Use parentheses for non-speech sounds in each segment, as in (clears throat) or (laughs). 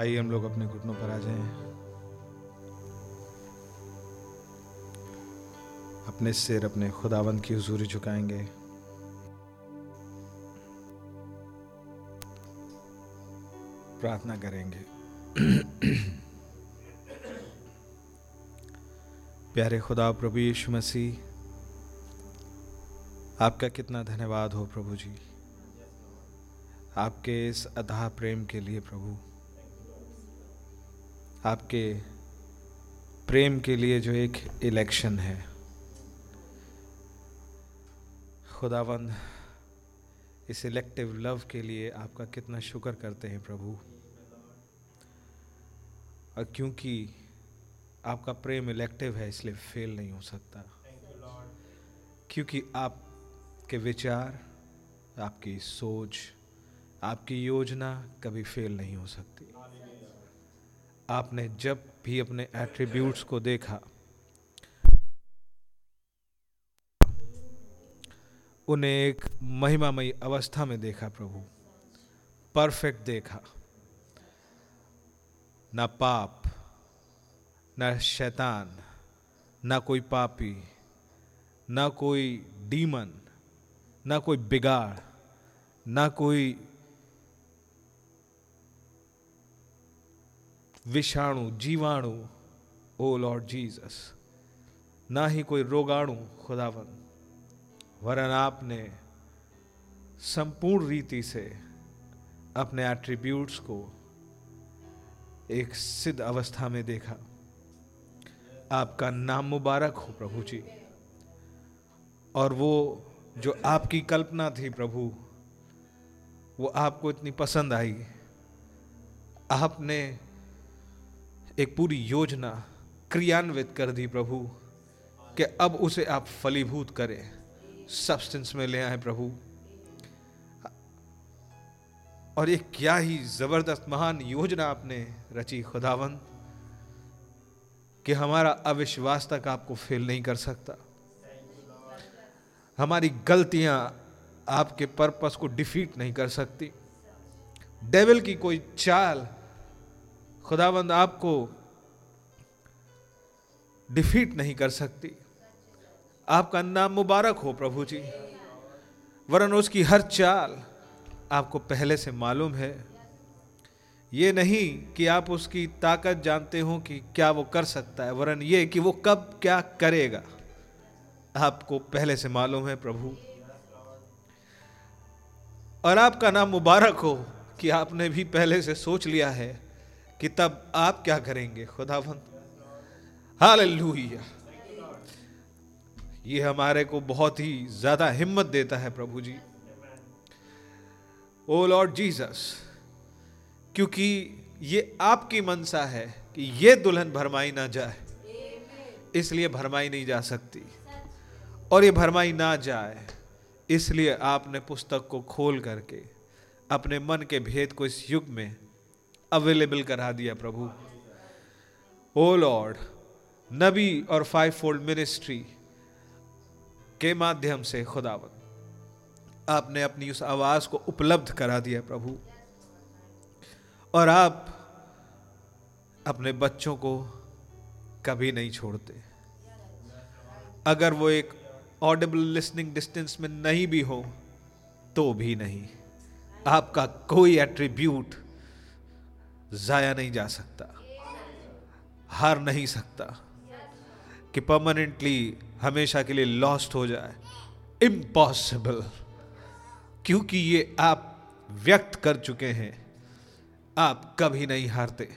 आइए हम लोग अपने घुटनों पर आ जाएँ। अपने सिर अपने खुदावंत की हजूरी झुकाएँगे। प्रार्थना करेंगे। (coughs) प्यारे खुदा, प्रभु यीशु मसीह, आपका कितना धन्यवाद हो प्रभु जी। आपके इस अधा प्रेम के लिए प्रभु। आपके प्रेम के लिए जो एक इलेक्शन है। खुदावंद, इस इलेक्टिव लव के लिए आपका कितना शुक्र करते हैं प्रभु। और क्योंकि आपका प्रेम इलेक्टिव है, इसलिए फेल नहीं हो सकता। क्योंकि आपके विचार, आपकी सोच, आपकी योजना कभी फेल नहीं हो सकती। आपने जब भी अपने एट्रीब्यूट्स को देखा, उन्हें एक महिमामयी अवस्था में देखा प्रभु। परफेक्ट देखा। ना पाप, ना शैतान, ना कोई पापी, ना कोई डीमन ना कोई बिगाड़, ना कोई विषाणु, जीवाणु, ओ लॉर्ड जीसस, ना ही कोई रोगाणु, खुदावन। वरन आपने संपूर्ण रीति से अपने एट्रीब्यूट्स को एक सिद्ध अवस्था में देखा। आपका नाम मुबारक हो प्रभु जी। और वो जो आपकी कल्पना थी प्रभु, वो आपको इतनी पसंद आई। आपने एक पूरी योजना क्रियान्वित कर दी प्रभु, कि अब उसे आप फलीभूत करें सब्सटेंस में ले आए प्रभु। और ये क्या ही ज़बरदस्त महान योजना आपने रची खुदावन कि हमारा अविश्वास तक आपको फेल नहीं कर सकता। हमारी गलतियाँ आपके पर्पस को डिफीट नहीं कर सकती। डेविल की कोई चाल खुदाबंद आपको डिफीट नहीं कर सकती। आपका नाम मुबारक हो प्रभु जी। वरन उसकी हर चाल आपको पहले से मालूम है। ये नहीं कि आप उसकी ताकत जानते हो कि क्या वो कर सकता है। वरन ये कि वो कब क्या करेगा, आपको पहले से मालूम है प्रभु। और आपका नाम मुबारक हो कि आपने भी पहले से सोच लिया है। कि तब आप क्या करेंगे, खुदावंत? हालेलुया। ये हमारे को बहुत ही ज़्यादा हिम्मत देता है प्रभु जी। ओ लॉर्ड जीसस, क्योंकि ये आपकी मनसा है कि ये दुल्हन भरमाई ना जाए, इसलिए भरमाई नहीं जा सकती। और ये भरमाई ना जाए, इसलिए आपने पुस्तक को खोल करके, अपने मन के भेद को इस युग में अवेलेबल करा दिया प्रभु। ओ लॉर्ड, नबी और फाइव फोल्ड मिनिस्ट्री के माध्यम से खुदावत आपने अपनी उस आवाज़ को उपलब्ध करा दिया प्रभु। और आप अपने बच्चों को कभी नहीं छोड़ते। अगर वो एक ऑडिबल लिसनिंग डिस्टेंस में नहीं भी हो तो भी नहीं। आपका कोई एट्रीब्यूट जाया नहीं जा सकता। हार नहीं सकता कि परमानेंटली हमेशा के लिए लॉस्ट हो जाए। इम्पॉसिबल क्योंकि ये आप व्यक्त कर चुके हैं, आप कभी नहीं हारते।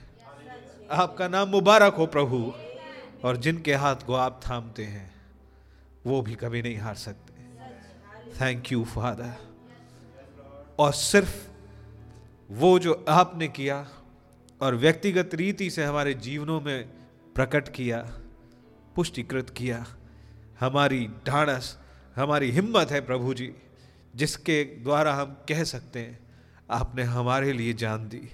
आपका नाम मुबारक हो प्रभु, और जिनके हाथ को आप थामते हैं, वो भी कभी नहीं हार सकते। थैंक यू फादर और सिर्फ़ वो जो आपने किया और व्यक्तिगत रीति से हमारे जीवनों में प्रकट किया, पुष्टिकृत किया। हमारी ढाणस, हमारी हिम्मत है प्रभु जी, जिसके द्वारा हम कह सकते हैं, आपने हमारे लिए जान दी।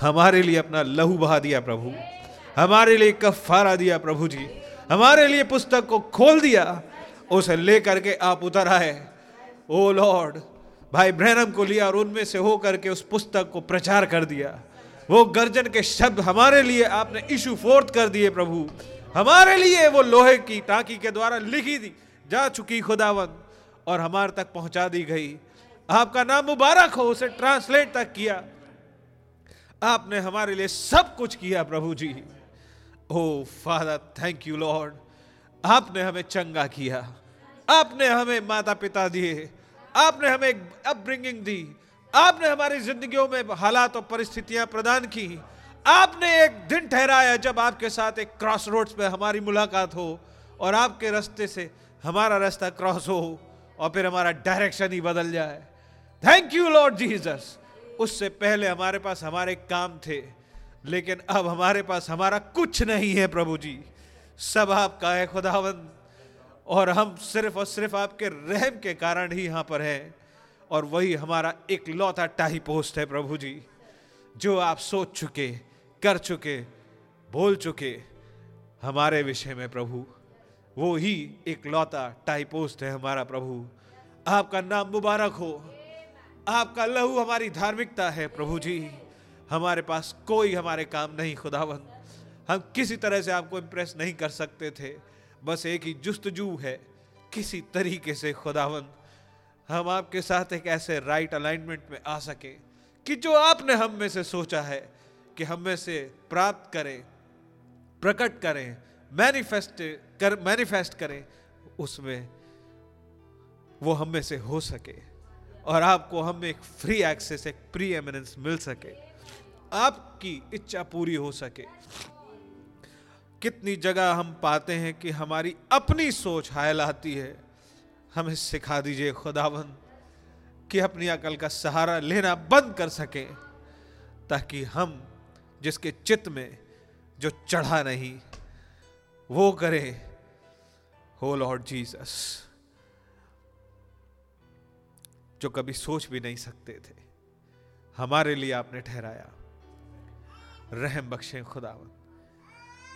हमारे लिए अपना लहू बहा दिया प्रभु। हमारे लिए कफारा दिया प्रभु जी। हमारे लिए पुस्तक को खोल दिया। उसे लेकर के आप उतर आए। ओ लॉर्ड, भाई ब्रहणम को लिया और उनमें से होकर के उस पुस्तक को प्रचार कर दिया। वो गर्जन के शब्द हमारे लिए आपने इशू फोर्थ कर दिए प्रभु। हमारे लिए वो लोहे की टाकी के द्वारा लिखी दी, जा चुकी खुदावन और हमारे तक पहुँचा दी गई। आपका नाम मुबारक हो, उसे ट्रांसलेट तक किया। आपने हमारे लिए सब कुछ किया प्रभु जी। O father thank you Lord आपने हमें चंगा किया। आपने हमें माता पिता दिए। आपने हमें अपब्रिंगिंग दी। आपने हमारी जिंदगियों में हालात और परिस्थितियाँ प्रदान की। आपने एक दिन ठहराया जब आपके साथ एक क्रॉस रोड्स पे हमारी मुलाकात हो और आपके रास्ते से हमारा रास्ता क्रॉस हो और फिर हमारा डायरेक्शन ही बदल जाए। थैंक यू लॉर्ड जीसस उससे पहले हमारे पास हमारे काम थे, लेकिन अब हमारे पास हमारा कुछ नहीं है, प्रभु जी। सब आपका है, खुदावंद। और हम सिर्फ़ और सिर्फ़ आपके रहम के कारण ही यहाँ पर हैं। और वही हमारा एक लौता टाही पोस्ट है प्रभु जी, जो आप सोच चुके, कर चुके, बोल चुके, हमारे विषय में प्रभु। वो ही एक लौता टाई पोस्ट है हमारा प्रभु। आपका नाम मुबारक हो। आपका लहू हमारी धार्मिकता है प्रभु जी। हमारे पास कोई हमारे काम नहीं, खुदावन। हम किसी तरह से आपको इम्प्रेस नहीं कर सकते थे। बस एक ही जुस्तजू है, किसी तरीके से, खुदावन। हम आपके साथ एक ऐसे राइट अलाइनमेंट में आ सके कि जो आपने हम में से सोचा है कि हम में से प्राप्त करें, प्रकट करें मैनिफेस्ट कर मैनिफेस्ट करें, उसमें वो हम में से हो सके और आपको हम एक फ्री एक्सेस एक प्री एमिनेंस मिल सके। आपकी इच्छा पूरी हो सके। कितनी जगह हम पाते हैं कि हमारी अपनी सोच हायल आती है। हमें सिखा दीजिए खुदावन कि अपनी अकल का सहारा लेना बंद कर सके, ताकि हम जिसके चित्त में जो चढ़ा नहीं, वो करे। हो लॉर्ड जीसस, जो कभी सोच भी नहीं सकते थे, हमारे लिए आपने ठहराया। रहम बख्शे खुदावन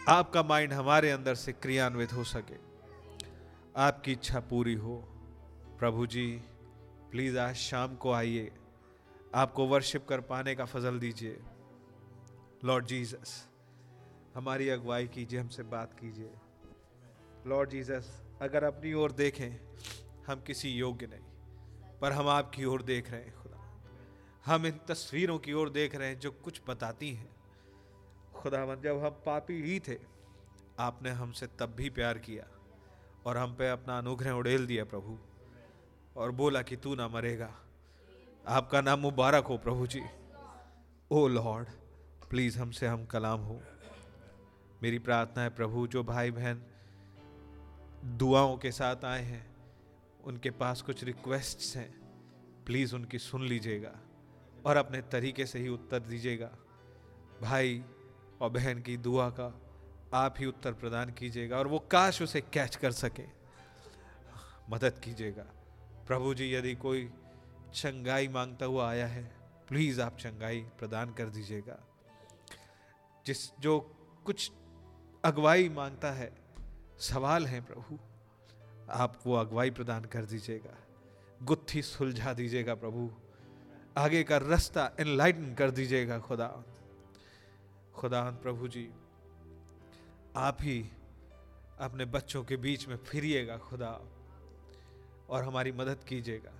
आपका माइंड हमारे अंदर से क्रियान्वित हो सके। आपकी इच्छा पूरी हो। प्रभु जी, प्लीज़ आज शाम को आइए। आपको वर्शिप कर पाने का फजल दीजिए। लॉर्ड जीसस हमारी अगुवाई कीजिए, हमसे बात कीजिए। लॉर्ड जीसस अगर अपनी ओर देखें, हम किसी योग्य नहीं, पर हम आपकी ओर देख रहे हैं, खुदा। हम इन तस्वीरों की ओर देख रहे हैं, जो कुछ बताती हैं। खुदावन, जब हम पापी ही थे, आपने हमसे तब भी प्यार किया। और हम पे अपना अनुग्रह उड़ेल दिया प्रभु। और बोला कि तू ना मरेगा। आपका नाम मुबारक हो प्रभु जी। ओ लॉर्ड, प्लीज़ हमसे हम कलाम हो। मेरी प्रार्थना है प्रभु, जो भाई बहन दुआओं के साथ आए हैं, उनके पास कुछ रिक्वेस्ट्स हैं, प्लीज़ उनकी सुन लीजिएगा और अपने तरीके से ही उत्तर दीजिएगा। भाई और बहन की दुआ का आप ही उत्तर प्रदान कीजिएगा और वो काश उसे कैच कर सके। मदद कीजिएगा। प्रभु जी, यदि कोई चंगाई माँगता हुआ आया है प्लीज़ आप चंगाई प्रदान कर दीजिएगा। जिस, जो कुछ अगुवाई माँगता है, सवाल है प्रभु, आप वो अगुवाई प्रदान कर दीजिएगा। गुत्थी सुलझा दीजिएगा प्रभु। आगे का रास्ता एनलाइटन कर दीजिएगा खुदा। खुदा प्रभु जी आप ही अपने बच्चों के बीच में फिरिएगा खुदा और हमारी मदद कीजिएगा।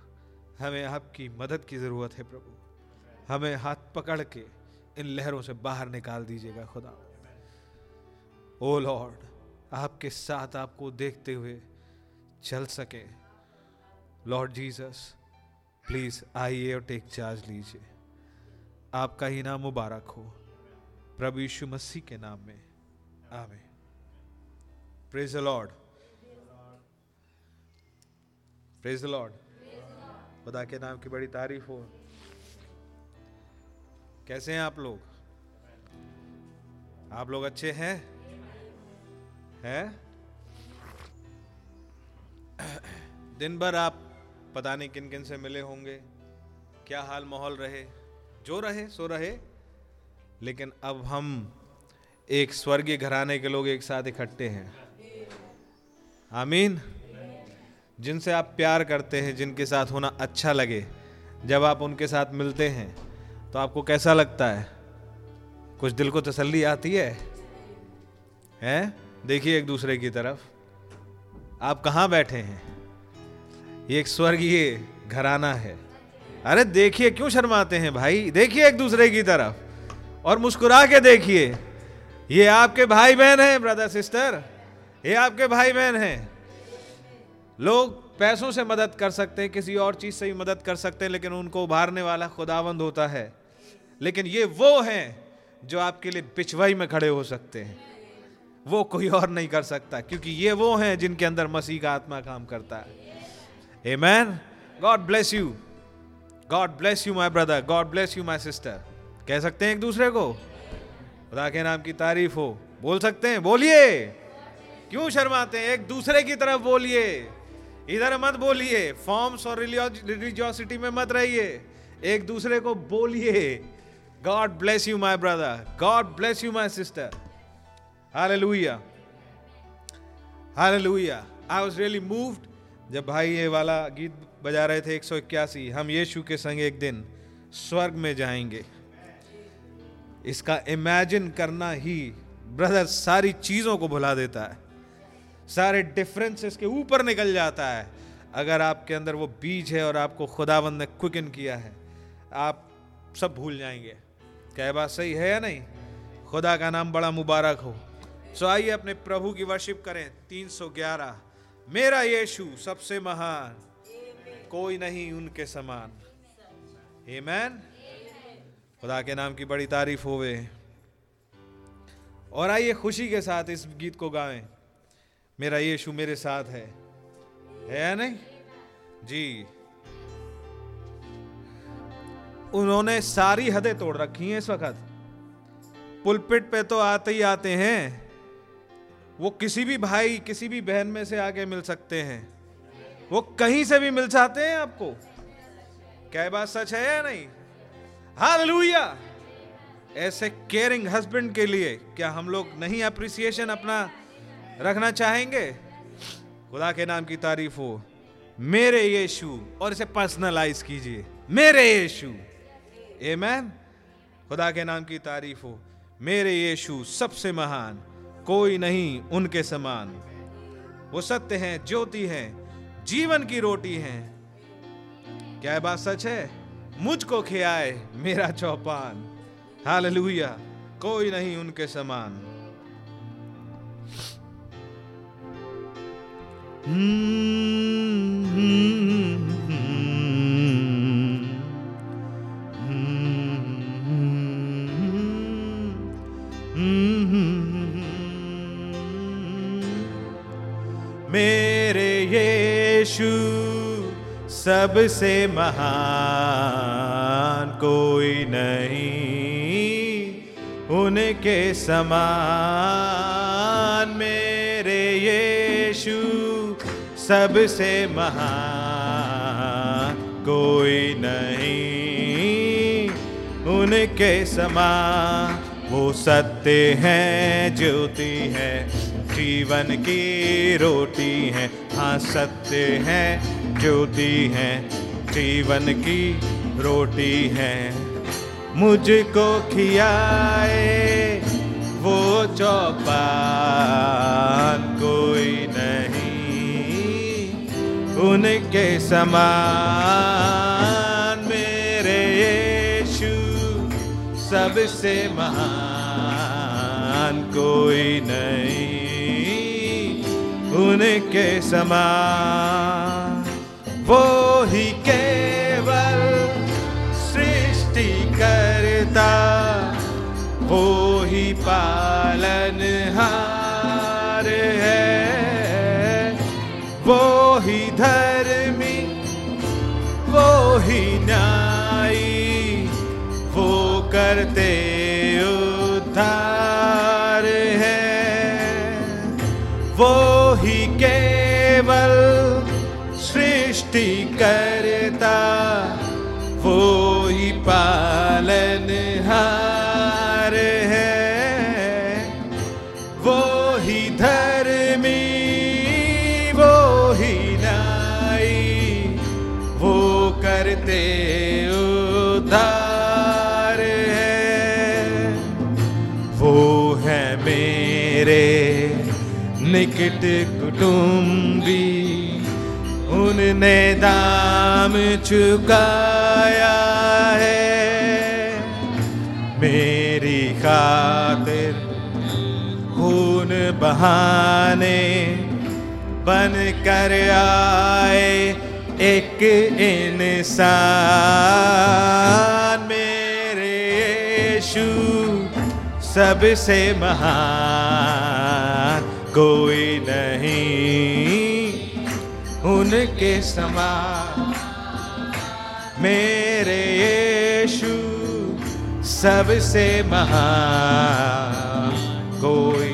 हमें आपकी मदद की ज़रूरत है प्रभु। हमें हाथ पकड़ के इन लहरों से बाहर निकाल दीजिएगा खुदा। ओ लॉर्ड, आपके साथ आपको देखते हुए चल सके। लॉर्ड जीसस, प्लीज़ आइए और टेक चार्ज लीजिए। आपका ही नाम मुबारक हो। प्रभु यीशु मसीह के नाम में। आमे प्रेज लॉर्ड प्रेज लॉर्ड खुदा के नाम की बड़ी तारीफ़ हो। कैसे हैं आप लोग? आप लोग अच्छे हैं? हैं? दिन भर आप पता नहीं किन किन से मिले होंगे। क्या हाल माहौल रहे? जो रहे, सो रहे। लेकिन अब हम एक स्वर्गीय घराने के लोग एक साथ इकट्ठे हैं। आमीन। जिनसे आप प्यार करते हैं, जिनके साथ होना अच्छा लगे, जब आप उनके साथ मिलते हैं तो आपको कैसा लगता है? कुछ दिल को तसल्ली आती है? हैं? देखिए एक दूसरे की तरफ़। आप कहाँ बैठे हैं? ये एक स्वर्गीय घराना है। अरे देखिए, क्यों शर्माते हैं भाई? देखिए एक दूसरे की तरफ़। और मुस्कुरा के देखिए। ये आपके भाई बहन हैं ब्रदर सिस्टर ये आपके भाई बहन हैं. लोग पैसों से मदद कर सकते हैं, किसी और चीज़ से भी मदद कर सकते हैं, लेकिन उनको उभारने वाला खुदावंद होता है. लेकिन ये वो हैं जो आपके लिए पिछवाई में खड़े हो सकते हैं. वो कोई और नहीं कर सकता, क्योंकि ये वो हैं जिनके अंदर मसीह का आत्मा काम करता है. Amen God bless you God bless you my brother God bless you my sister कह सकते हैं एक दूसरे को? खुदा के नाम की तारीफ़ हो। बोल सकते हैं? बोलिए। क्यों शर्माते हैं? एक दूसरे की तरफ़ बोलिए। इधर मत बोलिए। फॉर्म्स और रिलीजियोसिटी में मत रहिए। एक दूसरे को बोलिए। God bless you my brother God bless you my sister hallelujah hallelujah I was really moved जब भाई ये वाला गीत बजा रहे थे एक सौ इक्यासी। हम यीशु के संग एक दिन स्वर्ग में जाएँगे। इसका इमेजिन करना ही ब्रदर सारी चीज़ों को भुला देता है। सारे डिफरेंसेस के ऊपर निकल जाता है। अगर आपके अंदर वो बीज है और आपको खुदाबंद ने क्विकन किया है, आप सब भूल जाएँगे। क्या बात सही है या नहीं? खुदा का नाम बड़ा मुबारक हो। सो आइए अपने प्रभु की वर्शिप करें। 311 मेरा यीशु सबसे महान। कोई नहीं उनके समान। हे मैन खुदा के नाम की बड़ी तारीफ़ होवे। और आइए खुशी के साथ इस गीत को गाएँ। मेरा यीशु मेरे साथ है। है या नहीं? जी। उन्होंने सारी हदें तोड़ रखी हैं इस वक्त। पुलपिट पे तो आते ही आते हैं। वो किसी भी भाई, किसी भी बहन में से आके मिल सकते हैं। वो कहीं से भी मिल जाते हैं आपको। क्या बात सच है या नहीं? हालेलुया। ऐसे केयरिंग हस्बैंड के लिए क्या हम लोग नहीं अप्रिसिएशन अपना रखना चाहेंगे? खुदा के नाम की तारीफ़ हो। मेरे यीशु, और इसे पर्सनलाइज कीजिए। मेरे यीशु। मैन खुदा के नाम की तारीफ़ हो। मेरे यीशु सबसे महान, कोई नहीं उनके समान। वो सत्य हैं, ज्योति हैं, जीवन की रोटी हैं। क्या बात सच है? मुझको खियाए मेरा चौपान। हालेलुया कोई नहीं उनके समान। हम्म, यीशु सबसे महान कोई नहीं। उनके समान मेरे यीशु सबसे महान कोई नहीं। उनके समान वो सत्य है, ज्योति है, जीवन की रोटी है। हाँ सत्य है ज्योति है, जीवन की रोटी है। मुझको खियाए वो चौपान कोई नहीं। उनके समान मेरे यीशु, सबसे महान कोई नहीं। उनके समान वो ही केवल सृष्टि करता वो ही पालन हार है। वो ही धर्मी वो ही न्यायी, वो करते करता वो ही पालन हार है। वो ही धर्मी वो ही नाई, वो करते उदार है। वो है मेरे निकट कुटुंबी उनने दाम चुकाया है। मेरी खातिर खून बहाने बन कर आए एक इंसान। मेरे यीशु सबसे महान, कोई उनके समान मेरे यीशु सबसे महान कोई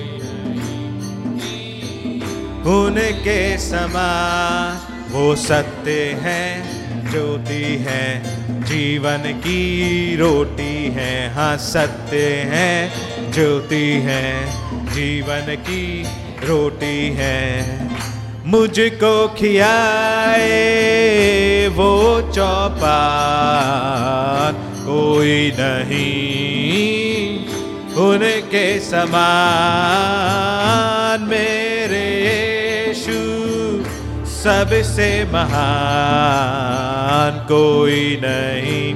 उनके समान वो सत्य है, ज्योति है, जीवन की रोटी है। हाँ सत्य है, ज्योति है, जीवन की रोटी है। मुझको खियाए वो चौपान कोई नहीं उनके समान। मेरे यीशु सबसे महान। कोई नहीं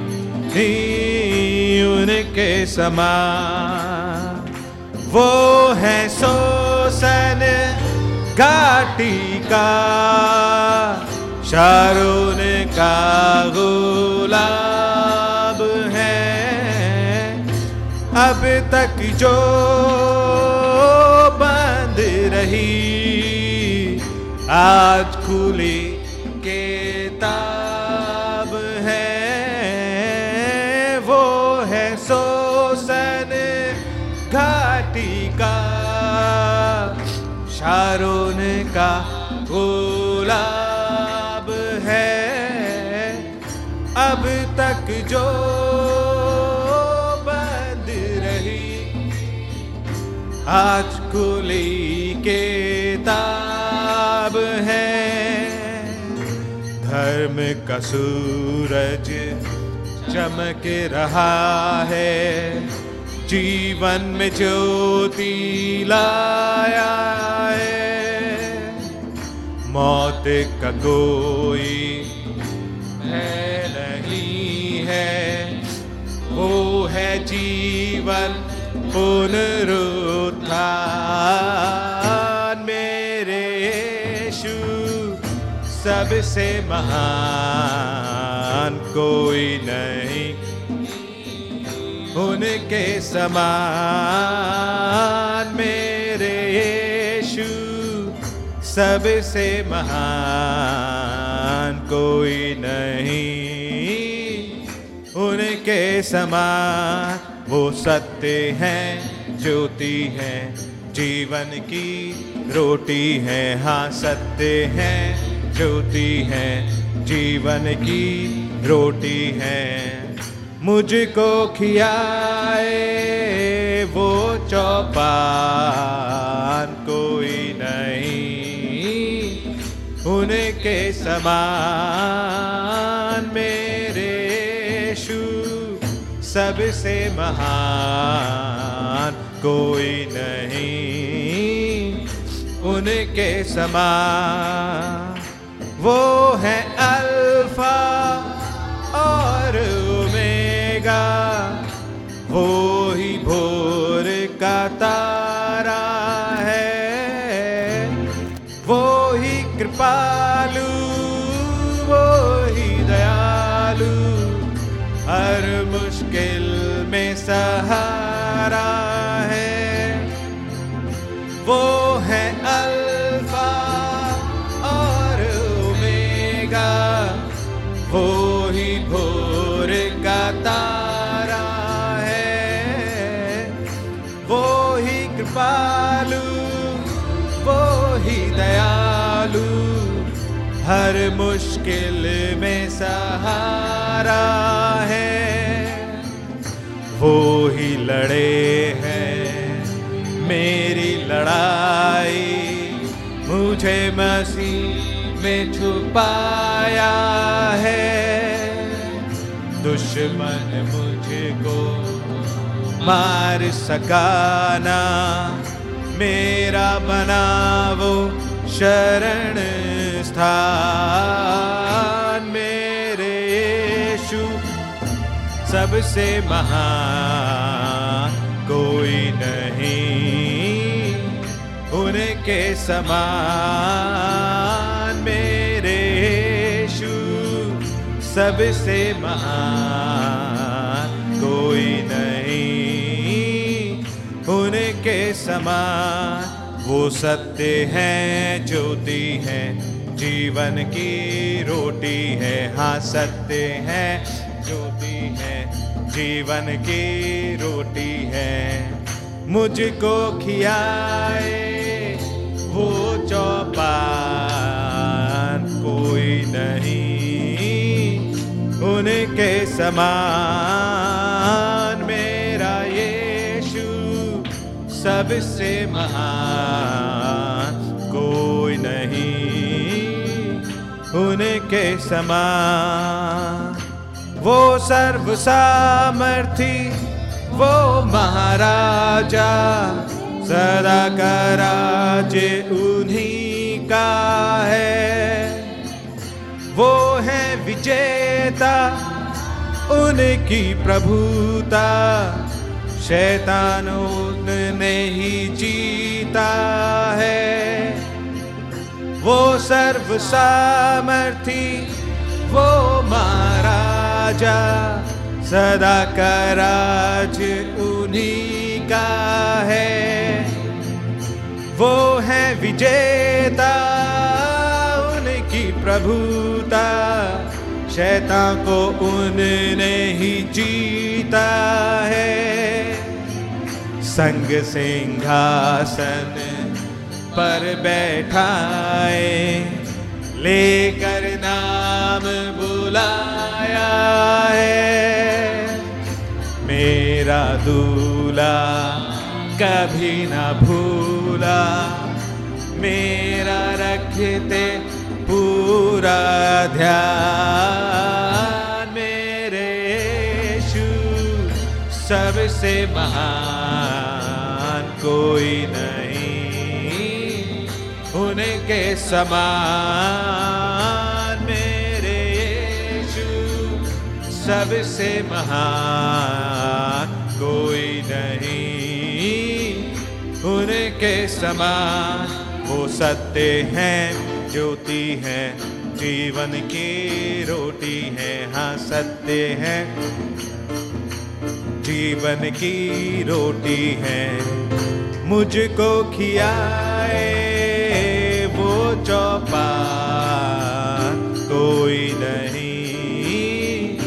उनके समान। वो है सोसन घाटी का शारून का गुलाब है। अब तक जो बंद रही आज खुली शारून का गुलाब है। अब तक जो बंद रही, आज कुली के किताब है। धर्म का सूरज चमक रहा है। जीवन में ज्योति लाया है। मौत का कोई है नहीं है। वो है जीवन पुनरुत्थान। मेरे यीशु सबसे महान कोई नहीं उनके समान मेरे यीशु सबसे महान कोई नहीं। उनके समान वो सत्य है, ज्योति है, जीवन की रोटी है। हाँ सत्य है, ज्योति है, जीवन की रोटी है। मुझको खियाए वो चौपान कोई नहीं। उनके समान मेरे यीशु सबसे महान कोई नहीं। उनके समान वो है अल्फ़ा वो ही भोर का तारा है। वो ही कृपालु वो ही दयालु, हर मुश्किल में सहारा है। वो कृपालु वो ही दयालु, हर मुश्किल में सहारा है। वो ही लड़े हैं, मेरी लड़ाई, मुझे मसीह में छुपाया है। दुश्मन मुझको मार सकाना, मेरा बना वो शरण स्थान। मेरे यीशु, सबसे महान कोई नहीं, उनके समान। मेरे यीशु, सबसे महान कोई नहीं। उनके समान वो सत्य है, ज्योति है, जीवन की रोटी है। हाँ सत्य है, ज्योति है, जीवन की रोटी है। मुझको खियाए वो चौपान कोई नहीं, उनके समान सबसे महान कोई नहीं उनके समान। वो सर्व सामर्थी वो महाराजा, सदा का राज उन्हीं का है। वो है विजेता, उनकी प्रभुता शैतान उनने ही जीता है। वो सर्व सामर्थी वो महाराजा सदा का राज उन्हीं का है। वो है विजेता, उनकी प्रभुता, शैतान को उनने ही जीता है। संग सिंहासन पर बैठाए, लेकर नाम बुलाया है। मेरा दूल्हा कभी ना भूला, मेरा रखते पूरा ध्यान। सबसे महान कोई नहीं। उनके समान मेरे यीशु, सबसे महान कोई नहीं। उनके समान वो सत्य हैं, ज्योति है, जीवन की रोटी है। हाँ सत्य है। जीवन की रोटी है। मुझको खियाए वो चौपा। कोई नहीं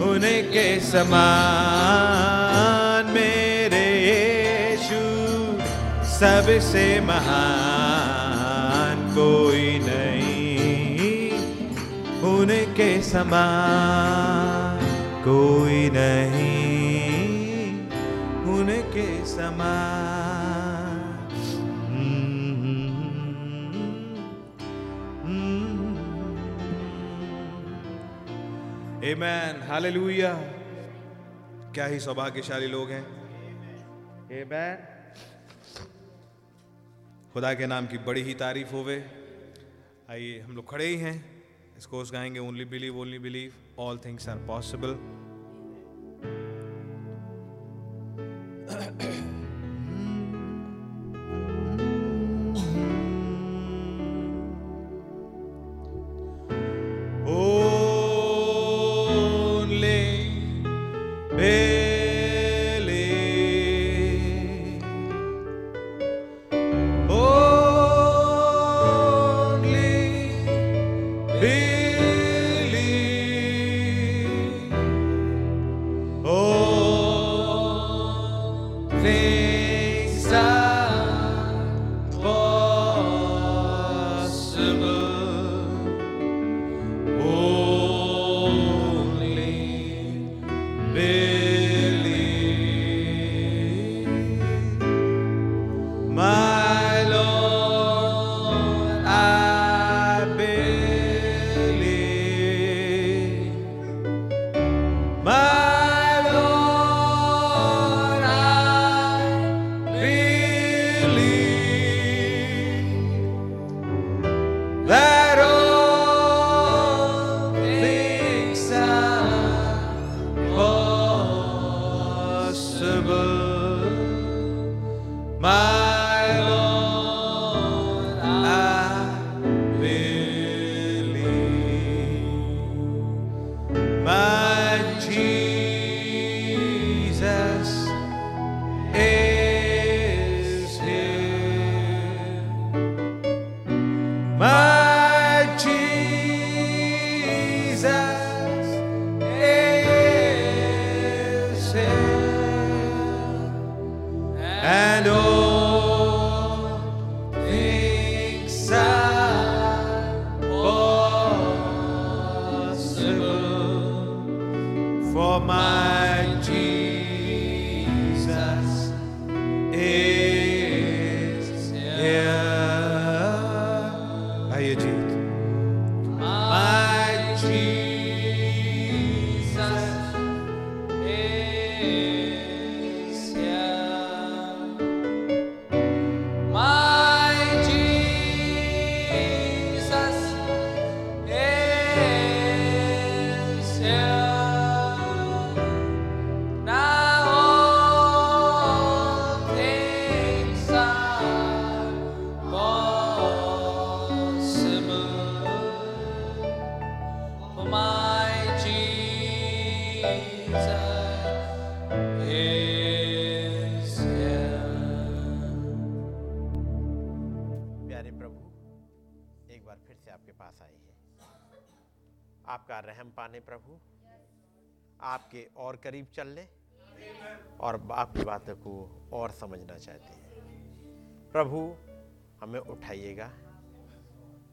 उनके समान। मेरे यीशु सबसे महान। कोई नहीं उनके समान। कोई नहीं। उनके समान Amen. Hallelujah. क्या ही सौभाग्यशाली लोग हैं Amen. खुदा के नाम की बड़ी ही तारीफ़ होवे आइए हम लोग खड़े ही हैं इस course गाएँगे only believe only believe all things are possible Yeah. (clears throat) और करीब चलने और आपकी बातों को और समझना चाहते हैं। प्रभु, हमें उठाइएगा।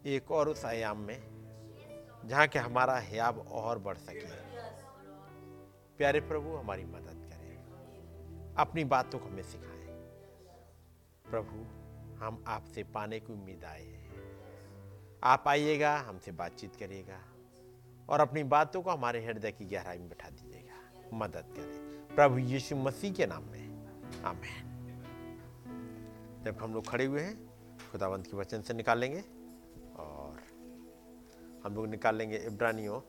एक और उस आयाम में, जहाँ के हमारा हियाब और बढ़ सके। प्यारे प्रभु, हमारी मदद करें। अपनी बातों को हमें सिखाएँ। प्रभु, हम आपसे पाने की उम्मीद आए हैं। आप आइएगा, हमसे बातचीत करिएगा। और अपनी बातों को हमारे हृदय की गहराई में बैठा दीजिएगा मदद करें। प्रभु यीशु मसीह के नाम में। आमेन। जब हम लोग खड़े हुए हैं, खुदावंत के वचन से निकालेंगे और हम लोग निकालेंगे इब्रानियों।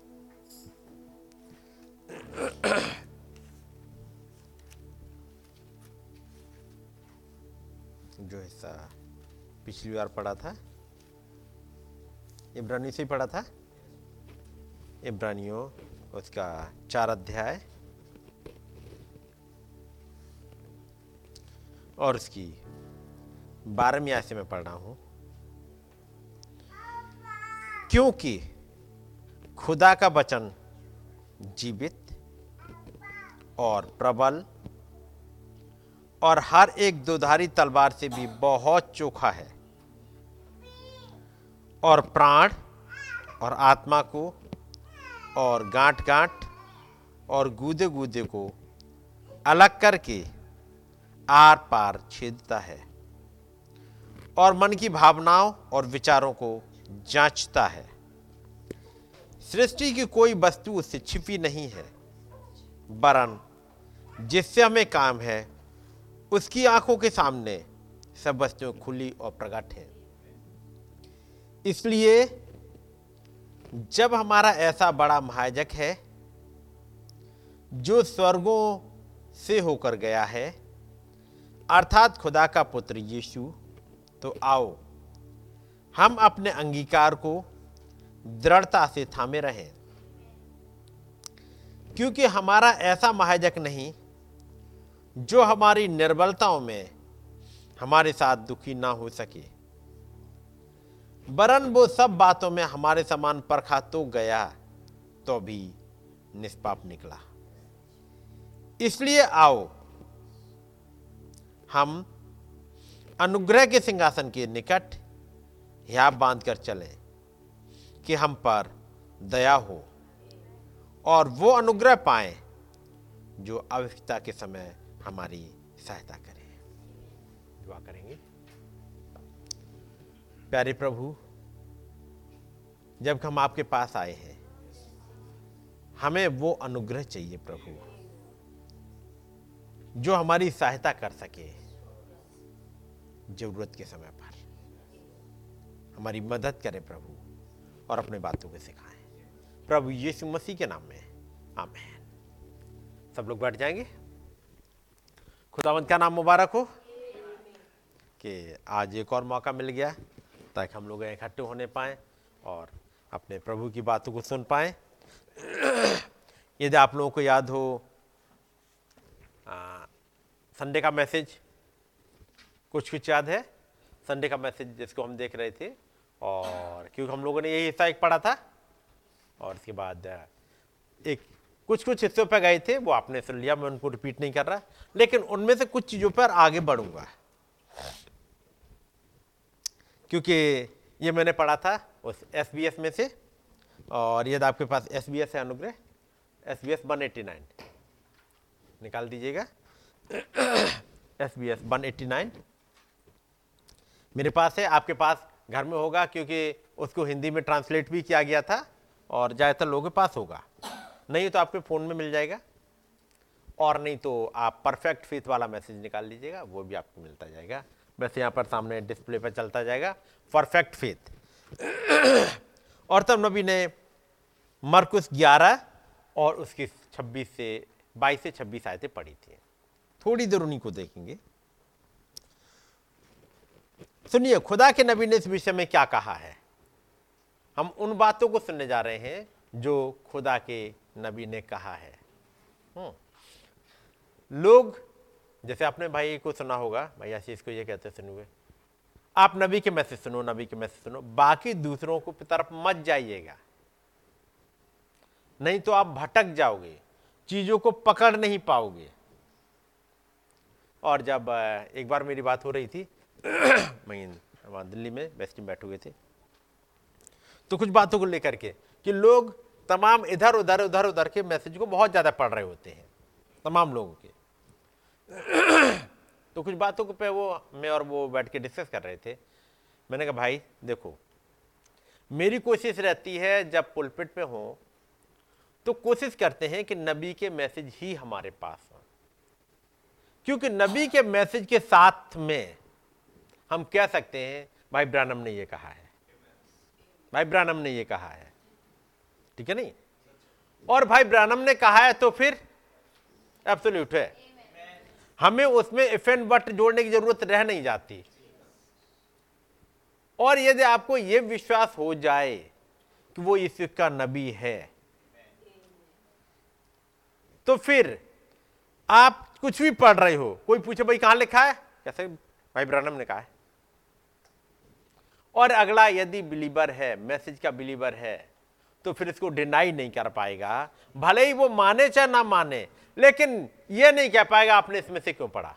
जो हिस्सा पिछली बार पढ़ा था, इब्रानी से ही पढ़ा था। इब्रानियों, उसका चार अध्याय। और उसकी बारहवीं आय से मैं पढ़ रहा हूँ। क्योंकि खुदा का वचन जीवित और प्रबल और हर एक दुधारी तलवार से भी बहुत चोखा है और प्राण और आत्मा को और गांठ गांठ और गूदे गूदे को अलग करके आर पार छेदता है और मन की भावनाओं और विचारों को जांचता है। सृष्टि की कोई वस्तु उससे छिपी नहीं है, वरन जिससे हमें काम है, उसकी आँखों के सामने सब वस्तुएँ खुली और प्रकट है। इसलिए जब हमारा ऐसा बड़ा महाजक है, जो स्वर्गों से होकर गया है अर्थात खुदा का पुत्र यीशु तो आओ, हम अपने अंगीकार को दृढ़ता से थामे रहें। क्योंकि हमारा ऐसा महाजक नहीं, जो हमारी निर्बलताओं में हमारे साथ दुखी ना हो सके। बरन वो सब बातों में हमारे समान परखा तो गया तो भी निष्पाप निकला। इसलिए आओ हम अनुग्रह के सिंहासन के निकट हियाब बाँध कर चलें कि हम पर दया हो और वो अनुग्रह पाए जो आवश्यकता के समय हमारी सहायता करे। दुआ करेंगे। प्यारे प्रभु जब हम आपके पास आए हैं हमें वो अनुग्रह चाहिए प्रभु जो हमारी सहायता कर सके। ज़रूरत के समय पर। हमारी मदद करें प्रभु और अपने बातों को सिखाएँ। प्रभु यीशु मसीह के नाम में। आमेन। सब लोग बैठ जाएँगे। खुदावंत का नाम मुबारक हो? कि आज एक और मौका मिल गया, ताकि हम लोग इकट्ठे होने पाएँ और अपने प्रभु की बातों को सुन पाएँ। यदि आप लोगों को याद हो संडे का मैसेज कुछ कुछ याद है? संडे का मैसेज जिसको हम देख रहे थे और क्योंकि हम लोगों ने यही हिस्सा एक पढ़ा था। और इसके बाद एक कुछ कुछ हिस्सों पर गए थे, वो आपने सुन लिया, मैं उनको रिपीट नहीं कर रहा। लेकिन उनमें से कुछ चीज़ों पर आगे बढ़ूँगा। क्योंकि ये मैंने पढ़ा था उस एस बी एस में से, और यदि आपके पास एस बी एस है अनुग्रह। S B S one eighty nine निकाल दीजिएगा। S B S one eighty nine मेरे पास है, आपके पास घर में होगा क्योंकि उसको हिंदी में ट्रांसलेट भी किया गया था और ज़्यादातर लोगों के पास होगा। नहीं तो आपके फ़ोन में मिल जाएगा और नहीं तो आप परफेक्ट फेथ वाला मैसेज निकाल लीजिएगा, वो भी आपको मिलता जाएगा। वैसे यहाँ पर सामने डिस्प्ले पर चलता जाएगा परफेक्ट फेथ और तब नबी ने मरकुस 11 और उसकी 26 से 22 से 26 आयतें पढ़ी थी। थोड़ी देर उन्हीं को देखेंगे। सुनिए, खुदा के नबी ने इस विषय में क्या कहा है? हम उन बातों को सुनने जा रहे हैं जो खुदा के नबी ने कहा है। हम्म। लोग, जैसे आपने भाई को सुना होगा, भाई आशीष को ये कहते सुनोगे आप नबी के मैसेज सुनो, नबी के मैसेज सुनो, बाकी दूसरों को तरफ़ मत जाइएगा। नहीं तो आप भटक जाओगे, चीज़ों को पकड़ नहीं पाओगे। और जब, एक बार मेरी बात हो रही थी (coughs) मैं वहाँ दिल्ली में बेस्ट में बैठे हुए थे। तो कुछ बातों को लेकर के कि लोग तमाम इधर, उधर उधर उधर के मैसेज को बहुत ज़्यादा पढ़ रहे होते हैं, तमाम लोगों के। (coughs) तो कुछ बातों को पे वो, मैं और वो बैठ के डिस्कस कर रहे थे। मैंने कहा, भाई, देखो, मेरी कोशिश रहती है जब पुलपिट पे हो तो कोशिश करते हैं कि नबी के मैसेज ही हमारे पास हों। क्योंकि नबी के मैसेज के साथ में हम कह सकते हैं, भाई ब्रानम ने ये कहा है। भाई ब्रानम ने ये कहा है। ठीक है नहीं? और भाई ब्रानम ने कहा है तो फिर एब्सोल्यूट है। हमें उसमें इफ़ एंड बट जोड़ने की ज़रूरत रह नहीं जाती। और यदि आपको यह विश्वास हो जाए कि वो इस का नबी है तो फिर आप कुछ भी पढ़ रहे हो, कोई पूछे, भाई कहाँ लिखा है? कैसे? भाई ब्रानम ने कहा है। और अगला यदि बिलीवर है मैसेज का बिलीवर है तो फिर इसको डिनाई नहीं कर पाएगा। भले ही वो माने चाहे ना माने, लेकिन ये नहीं कह पाएगा आपने इसमें से क्यों पढ़ा?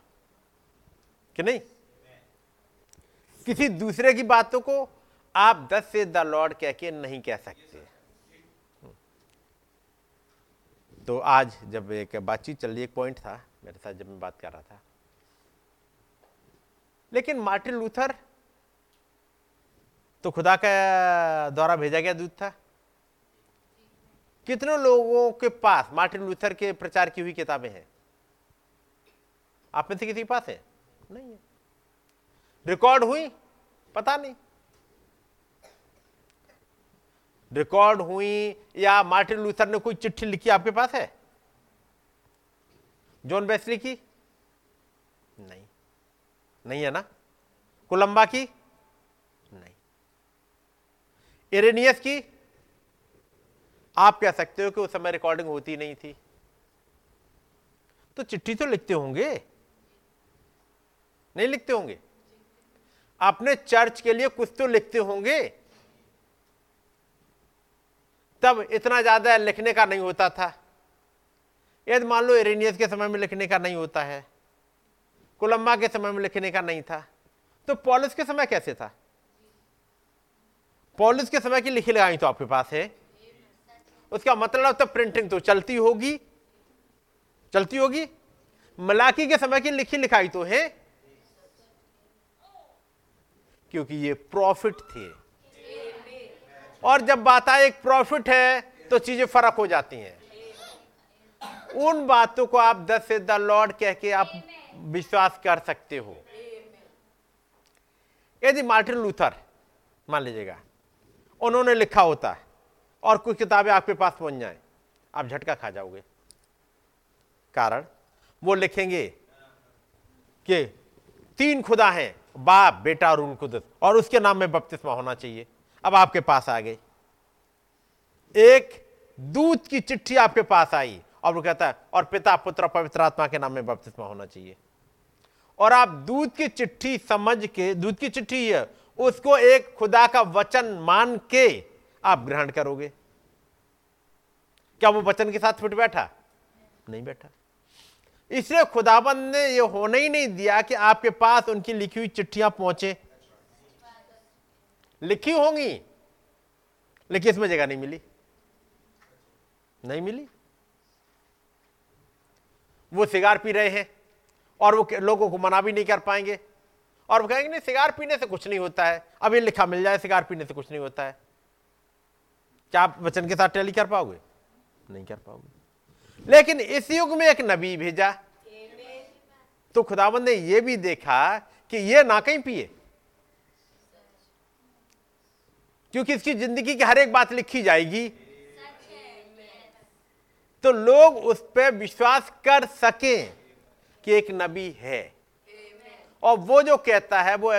कि नहीं? किसी दूसरे की बातों को आप दस से द लॉर्ड कह के नहीं कह सकते। तो आज जब एक बातचीत चल रही, एक पॉइंट था मेरे साथ जब मैं बात कर रहा था। लेकिन मार्टिन लूथर तो खुदा का द्वारा भेजा गया दूध था? कितने लोगों के पास मार्टिन लूथर के प्रचार की हुई किताबें हैं? आप में से किसी के पास है? नहीं है। रिकॉर्ड हुई? पता नहीं। रिकॉर्ड हुई या मार्टिन लूथर ने कोई चिट्ठी लिखी आपके पास है? जॉन बेस्ली की? नहीं। नहीं है ना? कोलंबा की? इरेनियस की, आप कह सकते हो कि उस समय रिकॉर्डिंग होती नहीं थी। तो चिट्ठी तो लिखते होंगे? नहीं लिखते होंगे? अपने चर्च के लिए कुछ तो लिखते होंगे। तब इतना ज़्यादा लिखने का नहीं होता था। यदि मान लो इरेनियस के समय में लिखने का नहीं होता है कोलंबा के समय में लिखने का नहीं था तो पॉलिस के समय कैसे था? पॉलिस के समय की लिखी लगाई तो आपके पास है। उसका मतलब तो प्रिंटिंग तो चलती होगी। चलती होगी। मलाकी के समय की लिखी लिखाई तो है। क्योंकि ये प्रॉफिट थे। और जब बात आए एक प्रॉफिट है तो चीज़ें फ़र्क हो जाती हैं। उन बातों को आप दस से द लॉर्ड कह के आप विश्वास कर सकते हो। यदि मार्टिन लूथर, मान लीजिएगा उन्होंने लिखा होता है। और कुछ किताबें आपके पास पहुँच जाए। आप झटका खा जाओगे। कारण? वो लिखेंगे कि तीन खुदा हैं, बाप, बेटा और उनको और उसके नाम में बपतिस्मा होना चाहिए। अब आपके पास आ गई एक दूत की चिट्ठी आपके पास आई और वो कहता है, और पिता, पुत्र पवित्र आत्मा के नाम में बपतिस्मा होना चाहिए। और आप दूध की चिट्ठी समझ के दूध की चिट्ठी है उसको एक खुदा का वचन मान के आप ग्रहण करोगे। क्या वो वचन के साथ फिट बैठा? नहीं बैठा। इसलिए खुदाबंद ने यह होने ही नहीं दिया कि आपके पास उनकी लिखी हुई चिट्ठियाँ पहुँचे। लिखी होंगी, लेकिन इसमें जगह नहीं मिली। नहीं मिली। वो सिगार पी रहे हैं और वो लोगों को मना भी नहीं कर पाएँगे। और कहेंगे, नहीं, सिगार पीने से कुछ नहीं होता है। अब ये लिखा मिल जाए, सिगार पीने से कुछ नहीं होता है। क्या आप वचन के साथ टैली कर पाओगे? नहीं कर पाओगे लेकिन इस युग में एक नबी भेजा। तो खुदाबंद ने यह भी देखा कि ये ना कहीं पिए। क्योंकि इसकी ज़िंदगी की हर एक बात लिखी जाएगी। तो लोग उस पर विश्वास कर सकें कि एक नबी है। और वो जो कहता है, वो